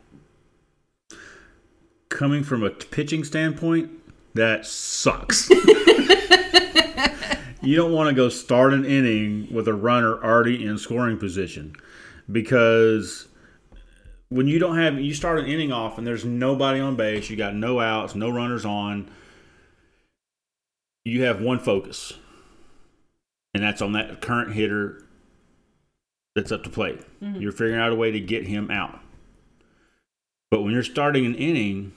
Coming from a pitching standpoint, that sucks. you don't want to go start an inning with a runner already in scoring position because when you don't have you start an inning off and there's nobody on base, you got no outs, no runners on, you have one focus. And that's on that current hitter that's up to plate. Mm-hmm. You're figuring out a way to get him out. But when you're starting an inning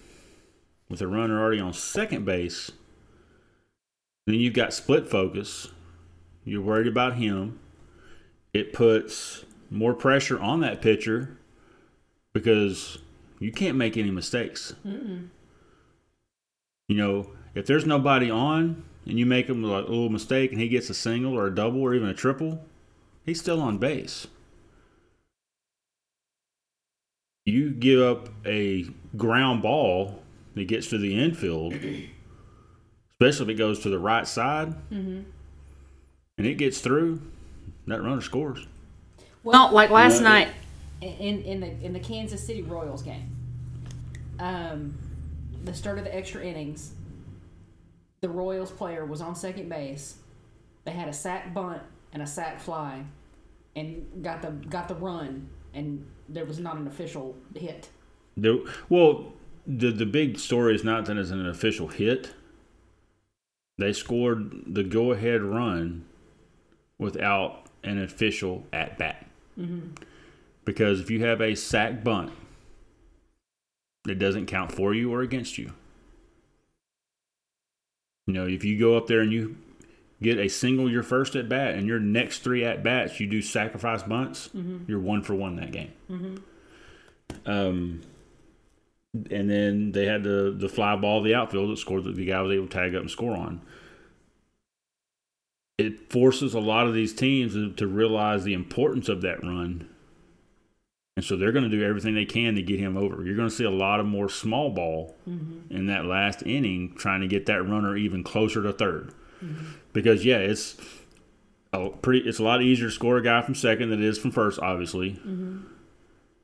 with a runner already on second base, then you've got split focus. You're worried about him. It puts more pressure on that pitcher because you can't make any mistakes. You know, if there's nobody on and you make him a little mistake and he gets a single or a double or even a triple, he's still on base. You give up a ground ball that gets to the infield, especially if it goes to the right side, and it gets through, that runner scores. Well, like last Yeah. night, in in the in the Kansas City Royals game. Um, the start of the extra innings, the Royals player was on second base. They had a sack bunt and a sack fly, and got the got the run, and there was not an official hit. The, well, the the big story is not that it's an official hit. They scored the go ahead run without an official at bat. Because if you have a sack bunt, it doesn't count for you or against you. You know, if you go up there and you get a single your first at bat and your next three at bats you do sacrifice bunts, you're one for one that game. Um, and then they had the the fly ball, the outfield that scored that the guy was able to tag up and score on. It forces a lot of these teams to realize the importance of that run, and so they're going to do everything they can to get him over. You're going to see a lot of more small ball mm-hmm. in that last inning, trying to get that runner even closer to 3rd mm-hmm. because yeah, it's a pretty. It's a lot easier to score a guy from second than it is from first, obviously. Mm-hmm.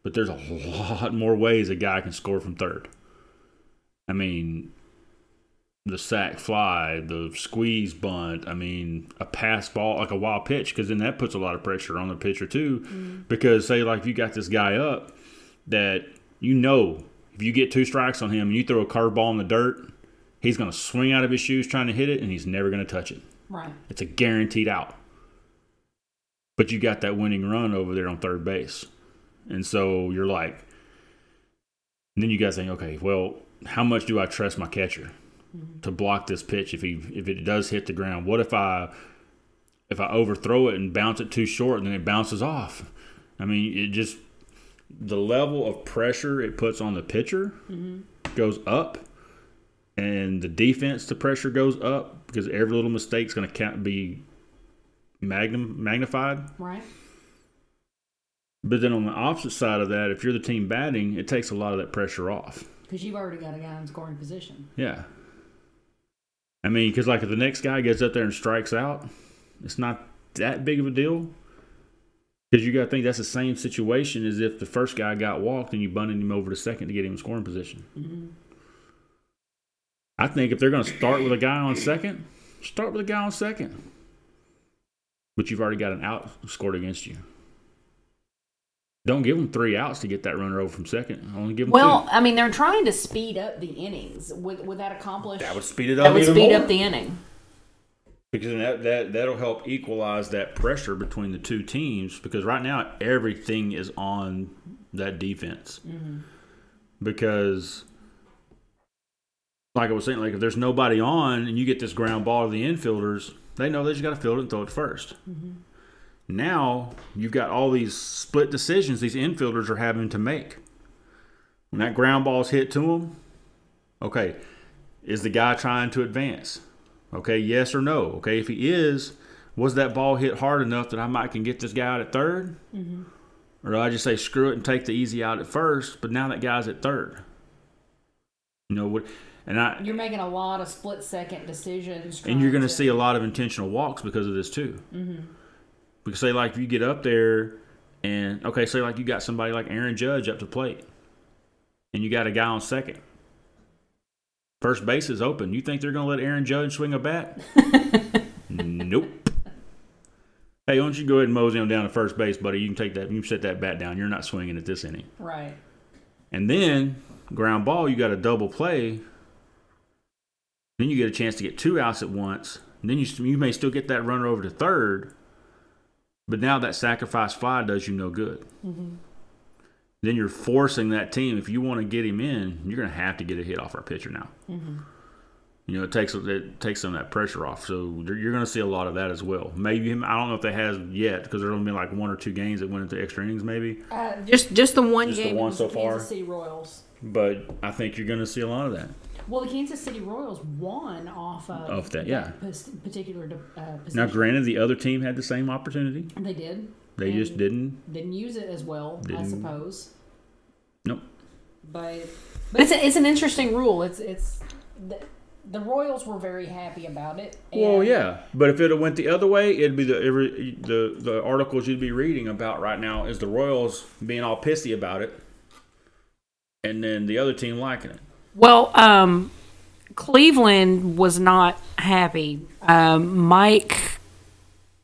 But there's a lot more ways a guy can score from third. I mean, the sack fly, the squeeze bunt. I mean, a pass ball like a wild pitch, because then that puts a lot of pressure on the pitcher too. Mm. Because say like if you got this guy up, that you know if you get two strikes on him and you throw a curveball in the dirt, he's going to swing out of his shoes trying to hit it, and he's never going to touch it. Right. It's a guaranteed out. But you got that winning run over there on third base. And so you're like, then you guys think, okay, well, how much do I trust my catcher Mm-hmm. to block this pitch if he if it does hit the ground? What if I if I overthrow it and bounce it too short and then it bounces off? I mean, it just the level of pressure it puts on the pitcher mm-hmm. goes up, and the defense, the pressure goes up because every little mistake is going to be magnum magnified. Right. But then on the opposite side of that, if you're the team batting, it takes a lot of that pressure off. Because you've already got a guy in scoring position. Yeah. I mean, because like if the next guy gets up there and strikes out, it's not that big of a deal. Because you got to think that's the same situation as if the first guy got walked and you bunted him over to second to get him in scoring position. Mm-hmm. I think if they're going to start with a guy on second, start with a guy on second. But you've already got an out scored against you. Don't give them three outs to get that runner over from second. Only give them Well, two. I mean, they're trying to speed up the innings. Would, would that accomplish? That would speed it up that would even speed more. up the inning. because that, that that'll help equalize that pressure between the two teams. Because right now everything is on that defense. Mm-hmm. Because, like I was saying, like if there's nobody on and you get this ground ball to the infielders, they know they just got to field it and throw it 1st Now you've got all these split decisions these infielders are having to make. When that ground ball's hit to them, okay, is the guy trying to advance? Okay, yes or no? Okay, if he is, was that ball hit hard enough that I might can get this guy out at 3rd mm-hmm. Or do I just say screw it and take the easy out at first, but now that guy's at third? You know what? And I You're making a lot of split second decisions. and you're going to see a lot of intentional walks because of this too. Mm-hmm. Because say like if you get up there and okay, say like you got somebody like Aaron Judge up to plate, and you got a guy on second. First base is open. You think they're going to let Aaron Judge swing a bat? nope. Hey, why don't you go ahead and mosey him down to first base, buddy? You can take that. You can set that bat down. You're not swinging at this inning. Right. And then ground ball, you got a double play. Then you get a chance to get two outs at once. And then you you may still get that runner over to third. But now that sacrifice fly does you no good. Then you're forcing that team. If you want to get him in, you're going to have to get a hit off our pitcher now. You know, it takes it takes some of that pressure off. So you're going to see a lot of that as well. Maybe I don't know if they has yet because there's only been like one or two games that went into extra innings, maybe. Uh, Just just the one Just the one so Kansas far. City Royals. But I think you're going to see a lot of that. Well, the Kansas City Royals won off of Off that, yeah. pos- particular uh, position. Now, granted, the other team had the same opportunity. they did. They just didn't. didn't use it as well, I suppose. Nope. But but it's a, it's an interesting rule. It's it's th- the Royals were very happy about it. Well, yeah, but if it had went the other way, it'd be the every the the articles you'd be reading about right now is the Royals being all pissy about it, and then the other team liking it. Well, um, Cleveland was not happy. Um, Mike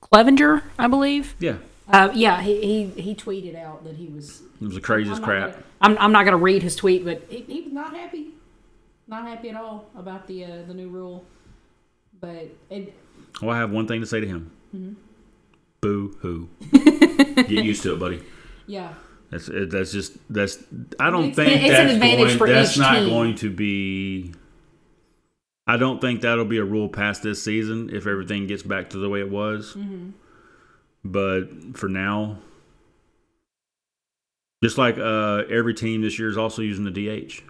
Clevinger, I believe. Yeah, Uh, Yeah, he, he he tweeted out that he was. it was the craziest I'm crap. gonna- I'm, I'm not going to read his tweet, but he, he was not happy, not happy at all about the uh, the new rule. But it, Well, I have one thing to say to him. Mm-hmm. Boo hoo. Get used to it, buddy. yeah, That's that's just that's. I don't It's- think it's an that's advantage going. for That's not team. going to be. I don't think that'll be a rule past this season if everything gets back to the way it was. Mm-hmm. But for now, just like uh, every team this year is also using the DH.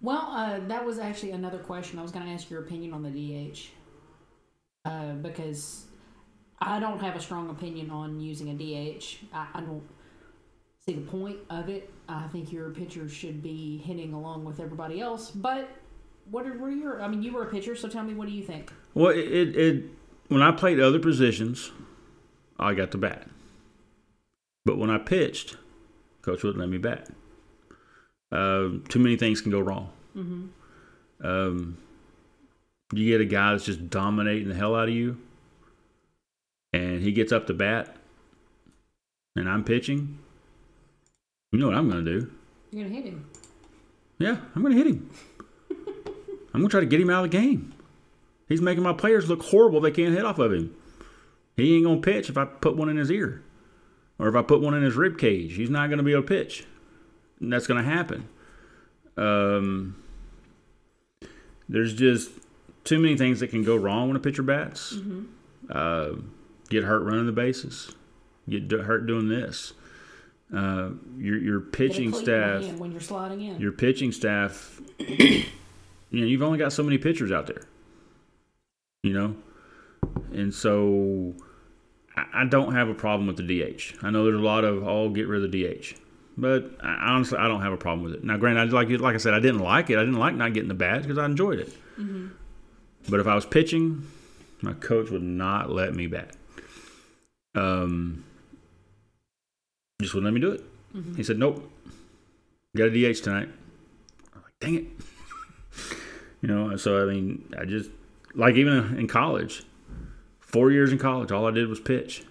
Well, uh, that was actually another question. I was going to ask your opinion on the DH uh, because I don't have a strong opinion on using a DH. I, I don't see the point of it. I think your pitcher should be hitting along with everybody else. But what are your? I mean, you were a pitcher, so tell me, what do you think? Well, it, it, it when I played other positions, I got to bat. But when I pitched, coach wouldn't let me bat. Um, too many things can go wrong. Um, you get a guy that's just dominating the hell out of you, and he gets up to bat, and I'm pitching. You know what I'm going to do? You're going to hit him. Yeah, I'm going to hit him. I'm to try to get him out of the game. He's making my players look horrible. They can't hit off of him. He ain't going to pitch if I put one in his ear or if I put one in his rib cage. He's not going to be able to pitch. And that's going to happen. Um, there's just too many things that can go wrong when a pitcher bats. Uh, get hurt running the bases. Get hurt doing this. Uh, your your pitching cleat in the staff when you're sliding in. your pitching staff, you know, you've only got so many pitchers out there, you know, and so I, I don't have a problem with the DH. I know there's a lot of oh, get rid of the DH, but I, honestly, I don't have a problem with it. Now, granted, I like like I said, I didn't like it. I didn't like not getting the bat because I enjoyed it. But if I was pitching, my coach would not let me bat. Um, just wouldn't let me do it. He said, "Nope, got a DH tonight." I'm like, "Dang it!" you know. So I mean, I just like even in college, four years in college, all I did was pitch.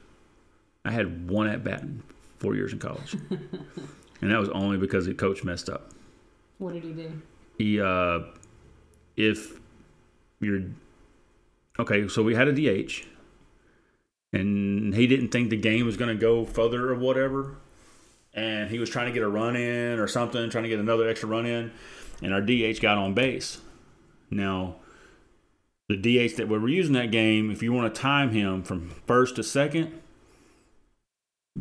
I had one at bat in four years in college, and that was only because the coach messed up. what did he do? He, uh, if you're okay, so we had a DH, and he didn't think the game was going to go further or whatever, and he was trying to get a run in or something, trying to get another extra run in, and our DH got on base. Now, the DH that we were using that game, if you want to time him from first to second,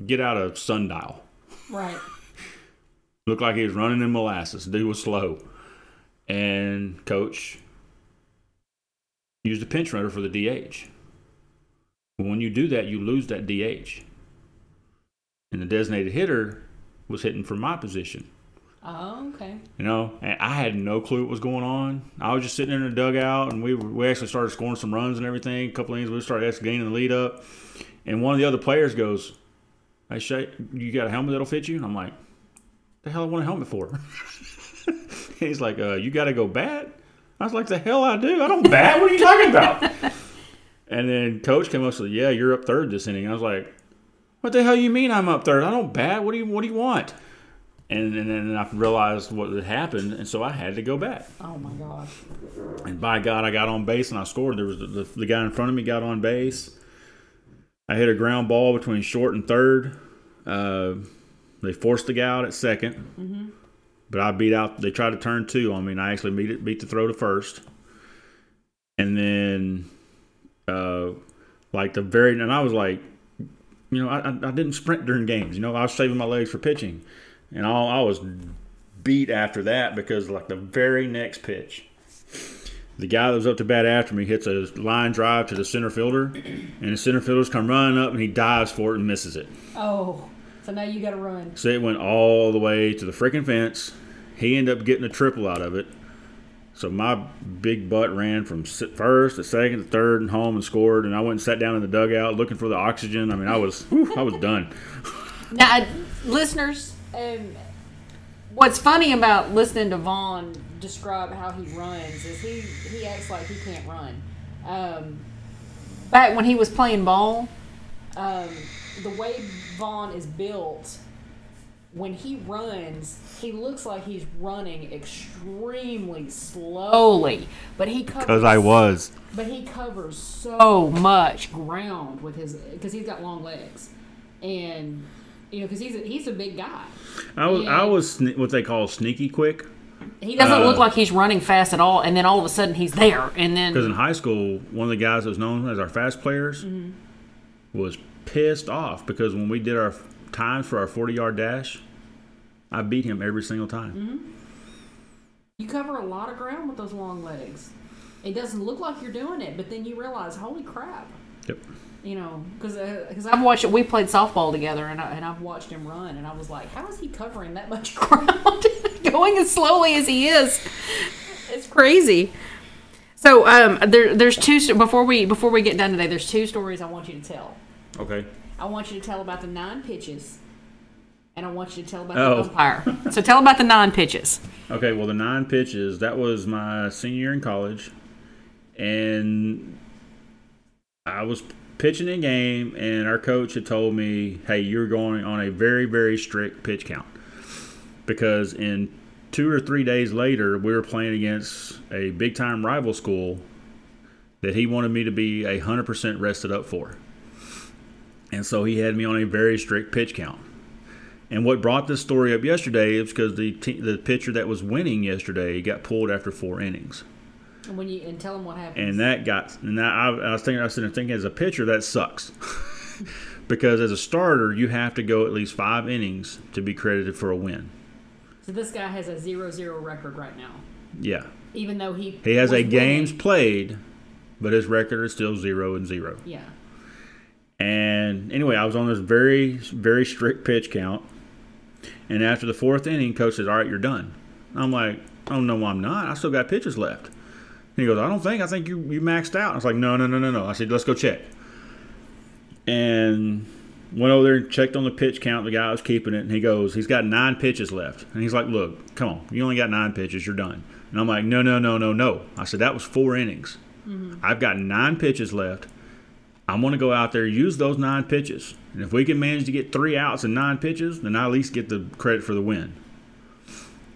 get out a sundial. Right. Looked like he was running in molasses. Dude was slow. And coach used a pinch runner for the DH. When you do that, you lose that DH. And the designated hitter was hitting for my position. Oh, okay. You know, and I had no clue what was going on. I was just sitting in the dugout, and we we actually started scoring some runs and everything. A couple innings, we started actually gaining the lead up. And one of the other players goes, "Hey, Shay, you got a helmet that'll fit you?" And I'm like, "The hell I want a helmet for?" He's like, uh, "You got to go bat." I was like, "The hell I do? I don't bat. What are you talking about?" And then coach came up and said, "Yeah, you're up third this inning." I was like, "What the hell you mean I'm up third? I don't bat. What do you What do you want?" And, and then I realized what had happened, and so I had to go back. Oh my gosh. And by God, I got on base and I scored. There was the, the, the guy in front of me got on base. I hit a ground ball between short and third. Uh, they forced the guy out at 2nd but I beat out. They tried to turn two on me, and I actually beat it, beat the throw to first. And then, uh, like the very, and I was like, you know, I, I didn't sprint during games. You know, I was saving my legs for pitching, and I, I was beat after that because like the very next pitch, the guy that was up to bat after me hits a line drive to the center fielder, and the center fielders come running up, and he dives for it and misses it. Oh, so now you got to run. So it went all the way to the freaking fence. He ended up getting a triple out of it. So my big butt ran from first to second to third and home and scored. And I went and sat down in the dugout looking for the oxygen. I mean, I was whew, I was done. Now, listeners, um, what's funny about listening to Vaughn describe how he runs is he he acts like he can't run. Um, back when he was playing ball, um, the way Vaughn is built, when he runs, he looks like he's running extremely slowly, but he covers was. but he covers so much ground with his because he's got long legs, and you know because he's a, he's a big guy. I was Yeah. I was sne- what they call sneaky quick. He doesn't Uh, look like he's running fast at all, and then all of a sudden he's there, and then Because in high school, one of the guys that was known as our fast players Mm-hmm. was pissed off because when we did our times for our 40 yard dash, I beat him every single time. Mm-hmm. you cover a lot of ground with those long legs. It doesn't look like you're doing it, but then you realize, holy crap, Yep. you know, because because I've watched. We played softball together, and I, and I've watched him run, and I was like, how is he covering that much ground, going as slowly as he is? It's crazy. So um, there, there's two st- before we before we get done today. There's two stories I want you to tell. Okay. I want you to tell about the nine pitches, and I want you to tell about Oh. the umpire. so tell about the nine pitches. Okay, well, the nine pitches, that was my senior year in college. And I was pitching a game, and our coach had told me, hey, you're going on a very, very strict pitch count. Because in two or three days later, we were playing against a big time rival school that he wanted me to be a 100% rested up for. And so he had me on a very strict pitch count. And what brought this story up yesterday is because the te- the pitcher that was winning yesterday got pulled after four innings, And when you and tell them what happened. and that got and that I, I was thinking I was sitting there thinking as a pitcher that sucks, because as a starter you have to go at least five innings to be credited for a win. so this guy has a zero-zero record right now, Yeah, even though he he has a games played, but his record is still zero and zero. Yeah. And anyway, I was on this very, very strict pitch count. And after the fourth inning, coach says, All right, you're done. I'm like, i don't no, I'm not. I still got pitches left. And he goes, I don't think. I think you, you maxed out. I was like, No, no, no, no, no. I said, Let's go check. And went over there and checked on the pitch count. The guy was keeping it. And he goes, He's got nine pitches left. And he's like, Look, come on. You only got nine pitches. You're done. And I'm like, No, no, no, no, no. I said, That was four innings. Mm-hmm. I've got nine pitches left. I'm going to go out there, use those nine pitches. And if we can manage to get three outs and nine pitches, then I at least get the credit for the win.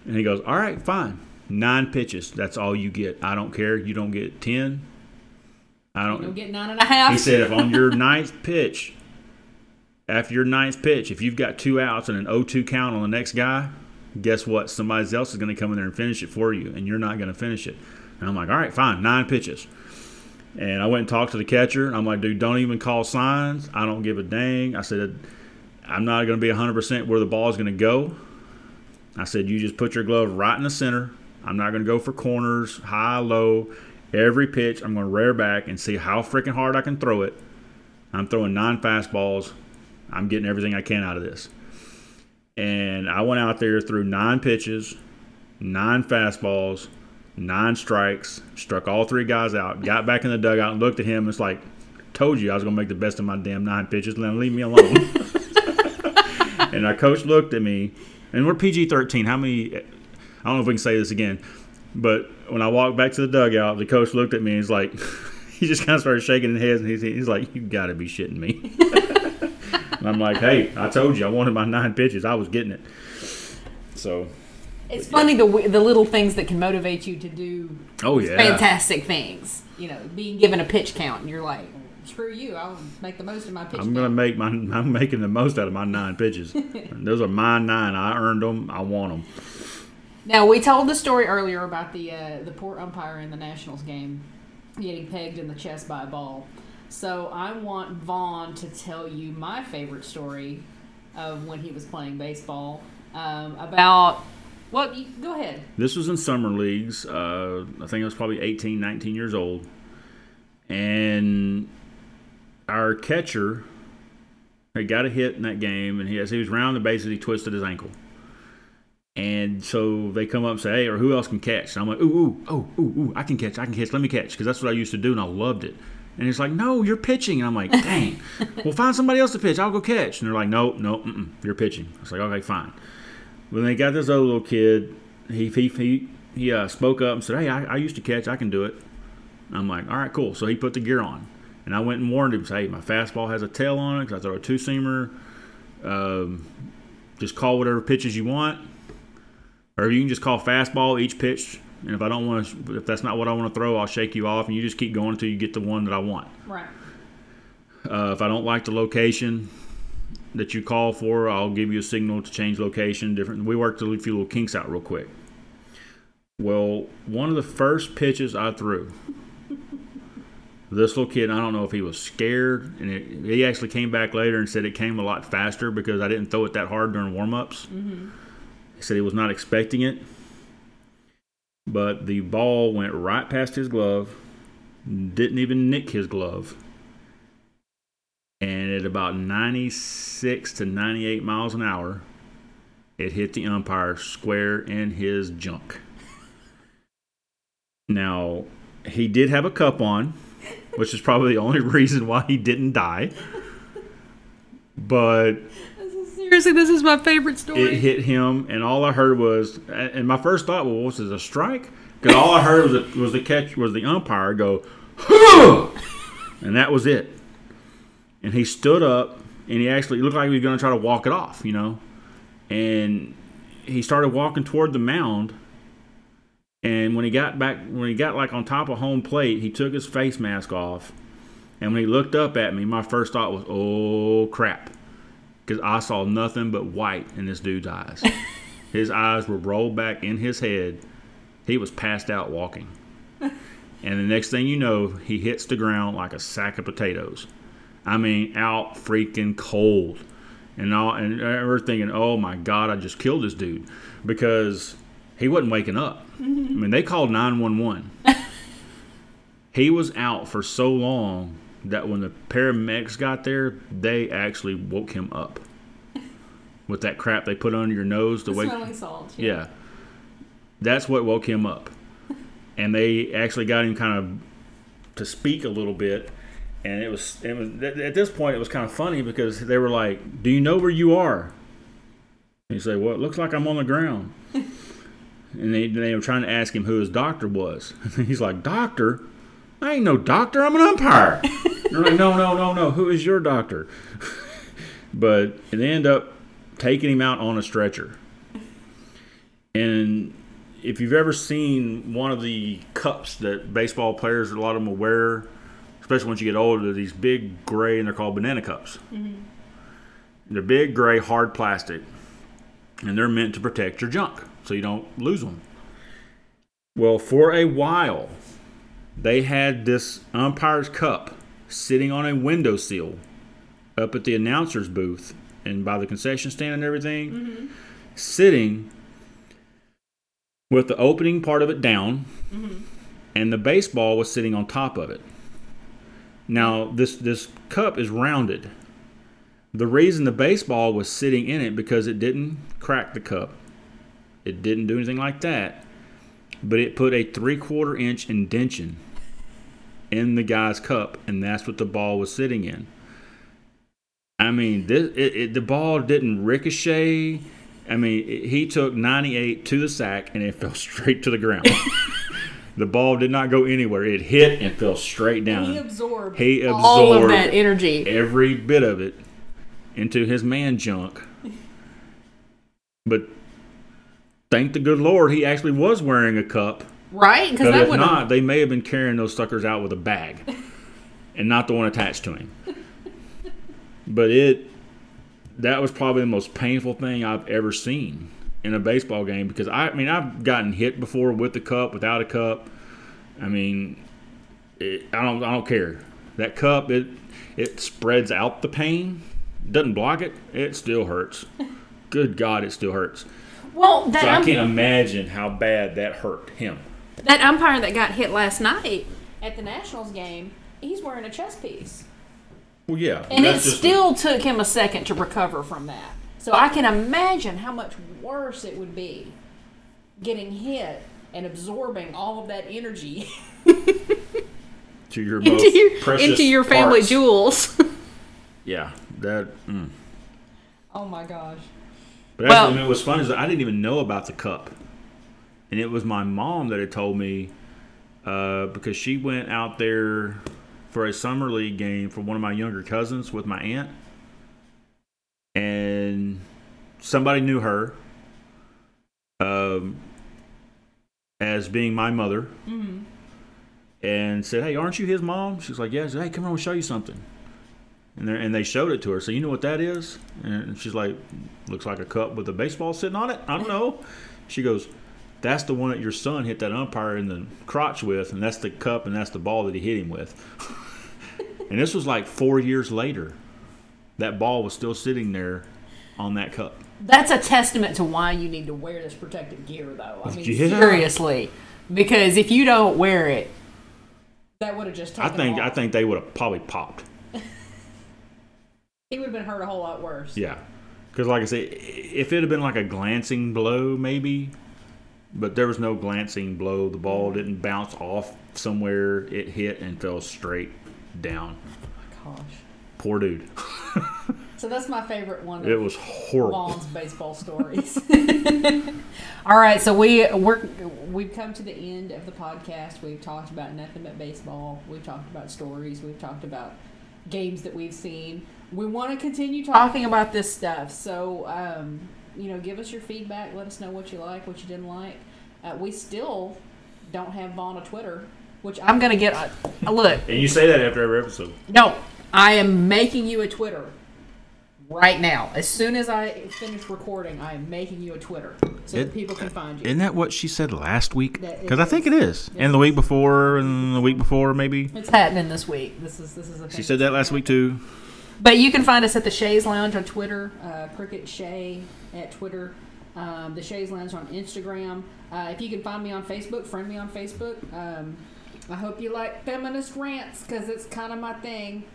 And he goes, All right, fine. Nine pitches. That's all you get. I don't care. You don't get 10. I You'll don't. get nine and a half. He said, if on your ninth pitch, after your ninth pitch, if you've got two outs and an 0 2 count on the next guy, guess what? Somebody else is going to come in there and finish it for you, and you're not going to finish it. And I'm like, All right, fine. Nine pitches. And I went and talked to the catcher. I'm like, dude, don't even call signs. I don't give a dang. I said, I'm not going to be 100% where the ball is going to go. I said, you just put your glove right in the center. I'm not going to go for corners, high, low. Every pitch, I'm going to rear back and see how freaking hard I can throw it. I'm throwing nine fastballs. I'm getting everything I can out of this. And I went out there threw nine pitches, nine fastballs, nine strikes, struck all three guys out, got back in the dugout and looked at him. It's like, told you I was going to make the best of my damn nine pitches. Now leave me alone. and our coach looked at me, and we're PG 13. How many? I don't know if we can say this again, but when I walked back to the dugout, the coach looked at me and he's like, he just kind of started shaking his head and he's, he's like, you got to be shitting me. and I'm like, hey, I told you I wanted my nine pitches. I was getting it. So, It's funny the the little things that can motivate you to do oh yeah. fantastic things. You know, being given a pitch count, and you're like, screw you, I'll make the most of my pitch I'm count. gonna make my. I'm making the most out of my nine pitches. Those are my nine. I earned them. I want them. Now we told the story earlier about the uh, the poor umpire in the Nationals game getting pegged in the chest by a ball. So I want Vaughn to tell you my favorite story of when he was playing baseball um, about. Well, you, go ahead. This was in summer leagues. Uh, I think I was probably 18, 19 years old, and our catcher had got a hit in that game, and he as he was rounding the bases, he twisted his ankle. And so they come up and say, "Hey, or who else can catch?" And I'm like, "Ooh, ooh, oh, ooh, ooh, I can catch, I can catch. Let me catch," because that's what I used to do, and I loved it. And he's like, "No, you're pitching." And I'm like, "Dang, well, find somebody else to pitch. I'll go catch." And they're like, "No, no, mm-mm, you're pitching." I was like, "Okay, fine." When they got this other little kid, he he he, he uh, spoke up and said, "Hey, I, I used to catch. I can do it." And I'm like, "All right, cool." So he put the gear on, and I went and warned him, "Say, hey, my fastball has a tail on it because I throw a two seamer. Um, just call whatever pitches you want." or you can just call fastball each pitch. And if I don't want to, if that's not what I want to throw, I'll shake you off, and you just keep going until you get the one that I want. Right. Uh, if I don't like the location that you call for, I'll give you a signal to change location. Different. We worked a few little kinks out real quick. Well, one of the first pitches I threw, this little kid, I don't know if he was scared, and it, he actually came back later and said it came a lot faster because I didn't throw it that hard during warm ups. Mm-hmm. He said he was not expecting it, but the ball went right past his glove, didn't even nick his glove. And at about 96 to 98 miles an hour, it hit the umpire square in his junk. Now, he did have a cup on, which is probably the only reason why he didn't die. But Seriously, this is my favorite story. it hit him, and all I heard was, and my first thought was, was it a strike? Because all I heard was the, was the catch was the umpire go, and that was it. And he stood up, and he actually looked like he was going to try to walk it off, you know, and he started walking toward the mound. And when he got back, when he got like on top of home plate, he took his face mask off, and when he looked up at me, my first thought was, "Oh crap." because I saw nothing but white in this dude's eyes. his eyes were rolled back in his head. He was passed out walking. and the next thing you know, he hits the ground like a sack of potatoes. I mean, out freaking cold. And all, and we're thinking, oh my God, I just killed this dude because he wasn't waking up. I mean, they called 911. he was out for so long that when the paramedics got there, they actually woke him up with that crap they put under your nose to The wake. smelling salt. Yeah, that's what woke him up, and they actually got him kind of to speak a little bit. And it was, it was at this point it was kind of funny because they were like, "Do you know where you are?" And he said, "Well, it looks like I'm on the ground." and they they were trying to ask him who his doctor was. He's like, "Doctor." I ain't no doctor. I'm an umpire. They're like, no, no, no, no. Who is your doctor? but they end up taking him out on a stretcher. And if you've ever seen one of the cups that baseball players, a lot of them will wear, especially once you get older, these big gray, and they're called banana cups. Mm-hmm. They're big gray, hard plastic, and they're meant to protect your junk so you don't lose them. Well, for a while, they had this umpire's cup sitting on a windowsill up at the announcer's booth and by the concession stand and everything, mm-hmm. sitting with the opening part of it down, mm-hmm. and the baseball was sitting on top of it. Now this this cup is rounded. The reason the baseball was sitting in it because it didn't crack the cup. It didn't do anything like that. But it put a three quarter inch indention in the guy's cup, and that's what the ball was sitting in. I mean, this, it, it, the ball didn't ricochet. I mean, it, he took 98 to the sack, and it fell straight to the ground. the ball did not go anywhere. It hit and fell straight down. He absorbed He absorbed All of that energy. every bit of it into his man junk. But thank the good Lord, he actually was wearing a cup. Right? Because that if not, they may have been carrying those suckers out with a bag and not the one attached to him. But it that was probably the most painful thing I've ever seen in a baseball game because I, I mean I've gotten hit before with the cup, without a cup. I mean, it, I don't I don't care. That cup it it spreads out the pain, doesn't block it. It still hurts. Good God, it still hurts. Well, that, So I can't imagine how bad that hurt him. that umpire that got hit last night, at the Nationals game. He's wearing a chest piece, Well, yeah, and it still took him a second to recover from that. So I can imagine how much worse it would be getting hit and absorbing all of that energy. To your into your, precious into your family parts. jewels. Yeah, that. Mm. oh my gosh. But Well- actually, what was funny is that I didn't even know about the cup, and it was my mom that had told me uh, because she went out there for a summer league game for one of my younger cousins with my aunt, and somebody knew her um, as being my mother, and said, "Hey, aren't you his mom?" She's like, "Yeah." Said, "Hey, come on, we'll show you something." And, and they showed it to her. So you know what that is? And she's like, looks like a cup with a baseball sitting on it. I don't know. She goes, that's the one that your son hit that umpire in the crotch with, and that's the cup, and that's the ball that he hit him with. and this was like four years later. That ball was still sitting there on that cup. That's a testament to why you need to wear this protective gear, though. I mean, Yeah. Seriously. Because if you don't wear it, that would have just I think. I think they would have probably popped. he would have been hurt a whole lot worse. Yeah, because like I said, if it had been like a glancing blow, maybe, but there was no glancing blow. The ball didn't bounce off somewhere. It hit and fell straight down. Oh my Gosh. Poor dude. So that's my favorite one It was horrible. Vaughn's baseball stories. all right, so we we're We've come to the end of the podcast. We've talked about nothing but baseball. We've talked about stories. We've talked about games that we've seen. We want to continue talking about this stuff. So, um, you know, give us your feedback. Let us know what you like, what you didn't like. Uh, we still don't have Vaughn a Twitter, which I'm gonna get a look. And you say that after every episode. No, I am making you a Twitter right now. As soon as I finish recording, I am making you a Twitter so that people can find you. Isn't that what she said last week? Because I think it is. And the week before, and the week before, maybe. it's happening this week. This is this is a She said that last week too. But you can find us at the Shays Lounge on Twitter, uh, Cricket Shay at Twitter, um, the Shays Lounge on Instagram. Uh, if you can find me on Facebook, friend me on Facebook. Um, I hope you like feminist rants because it's kind of my thing.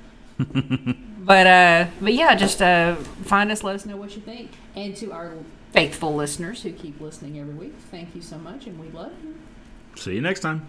But uh, but yeah, just uh, find us. Let us Know what you think. And to our faithful listeners. who keep listening every week, thank you so much, and we love you. See you next time.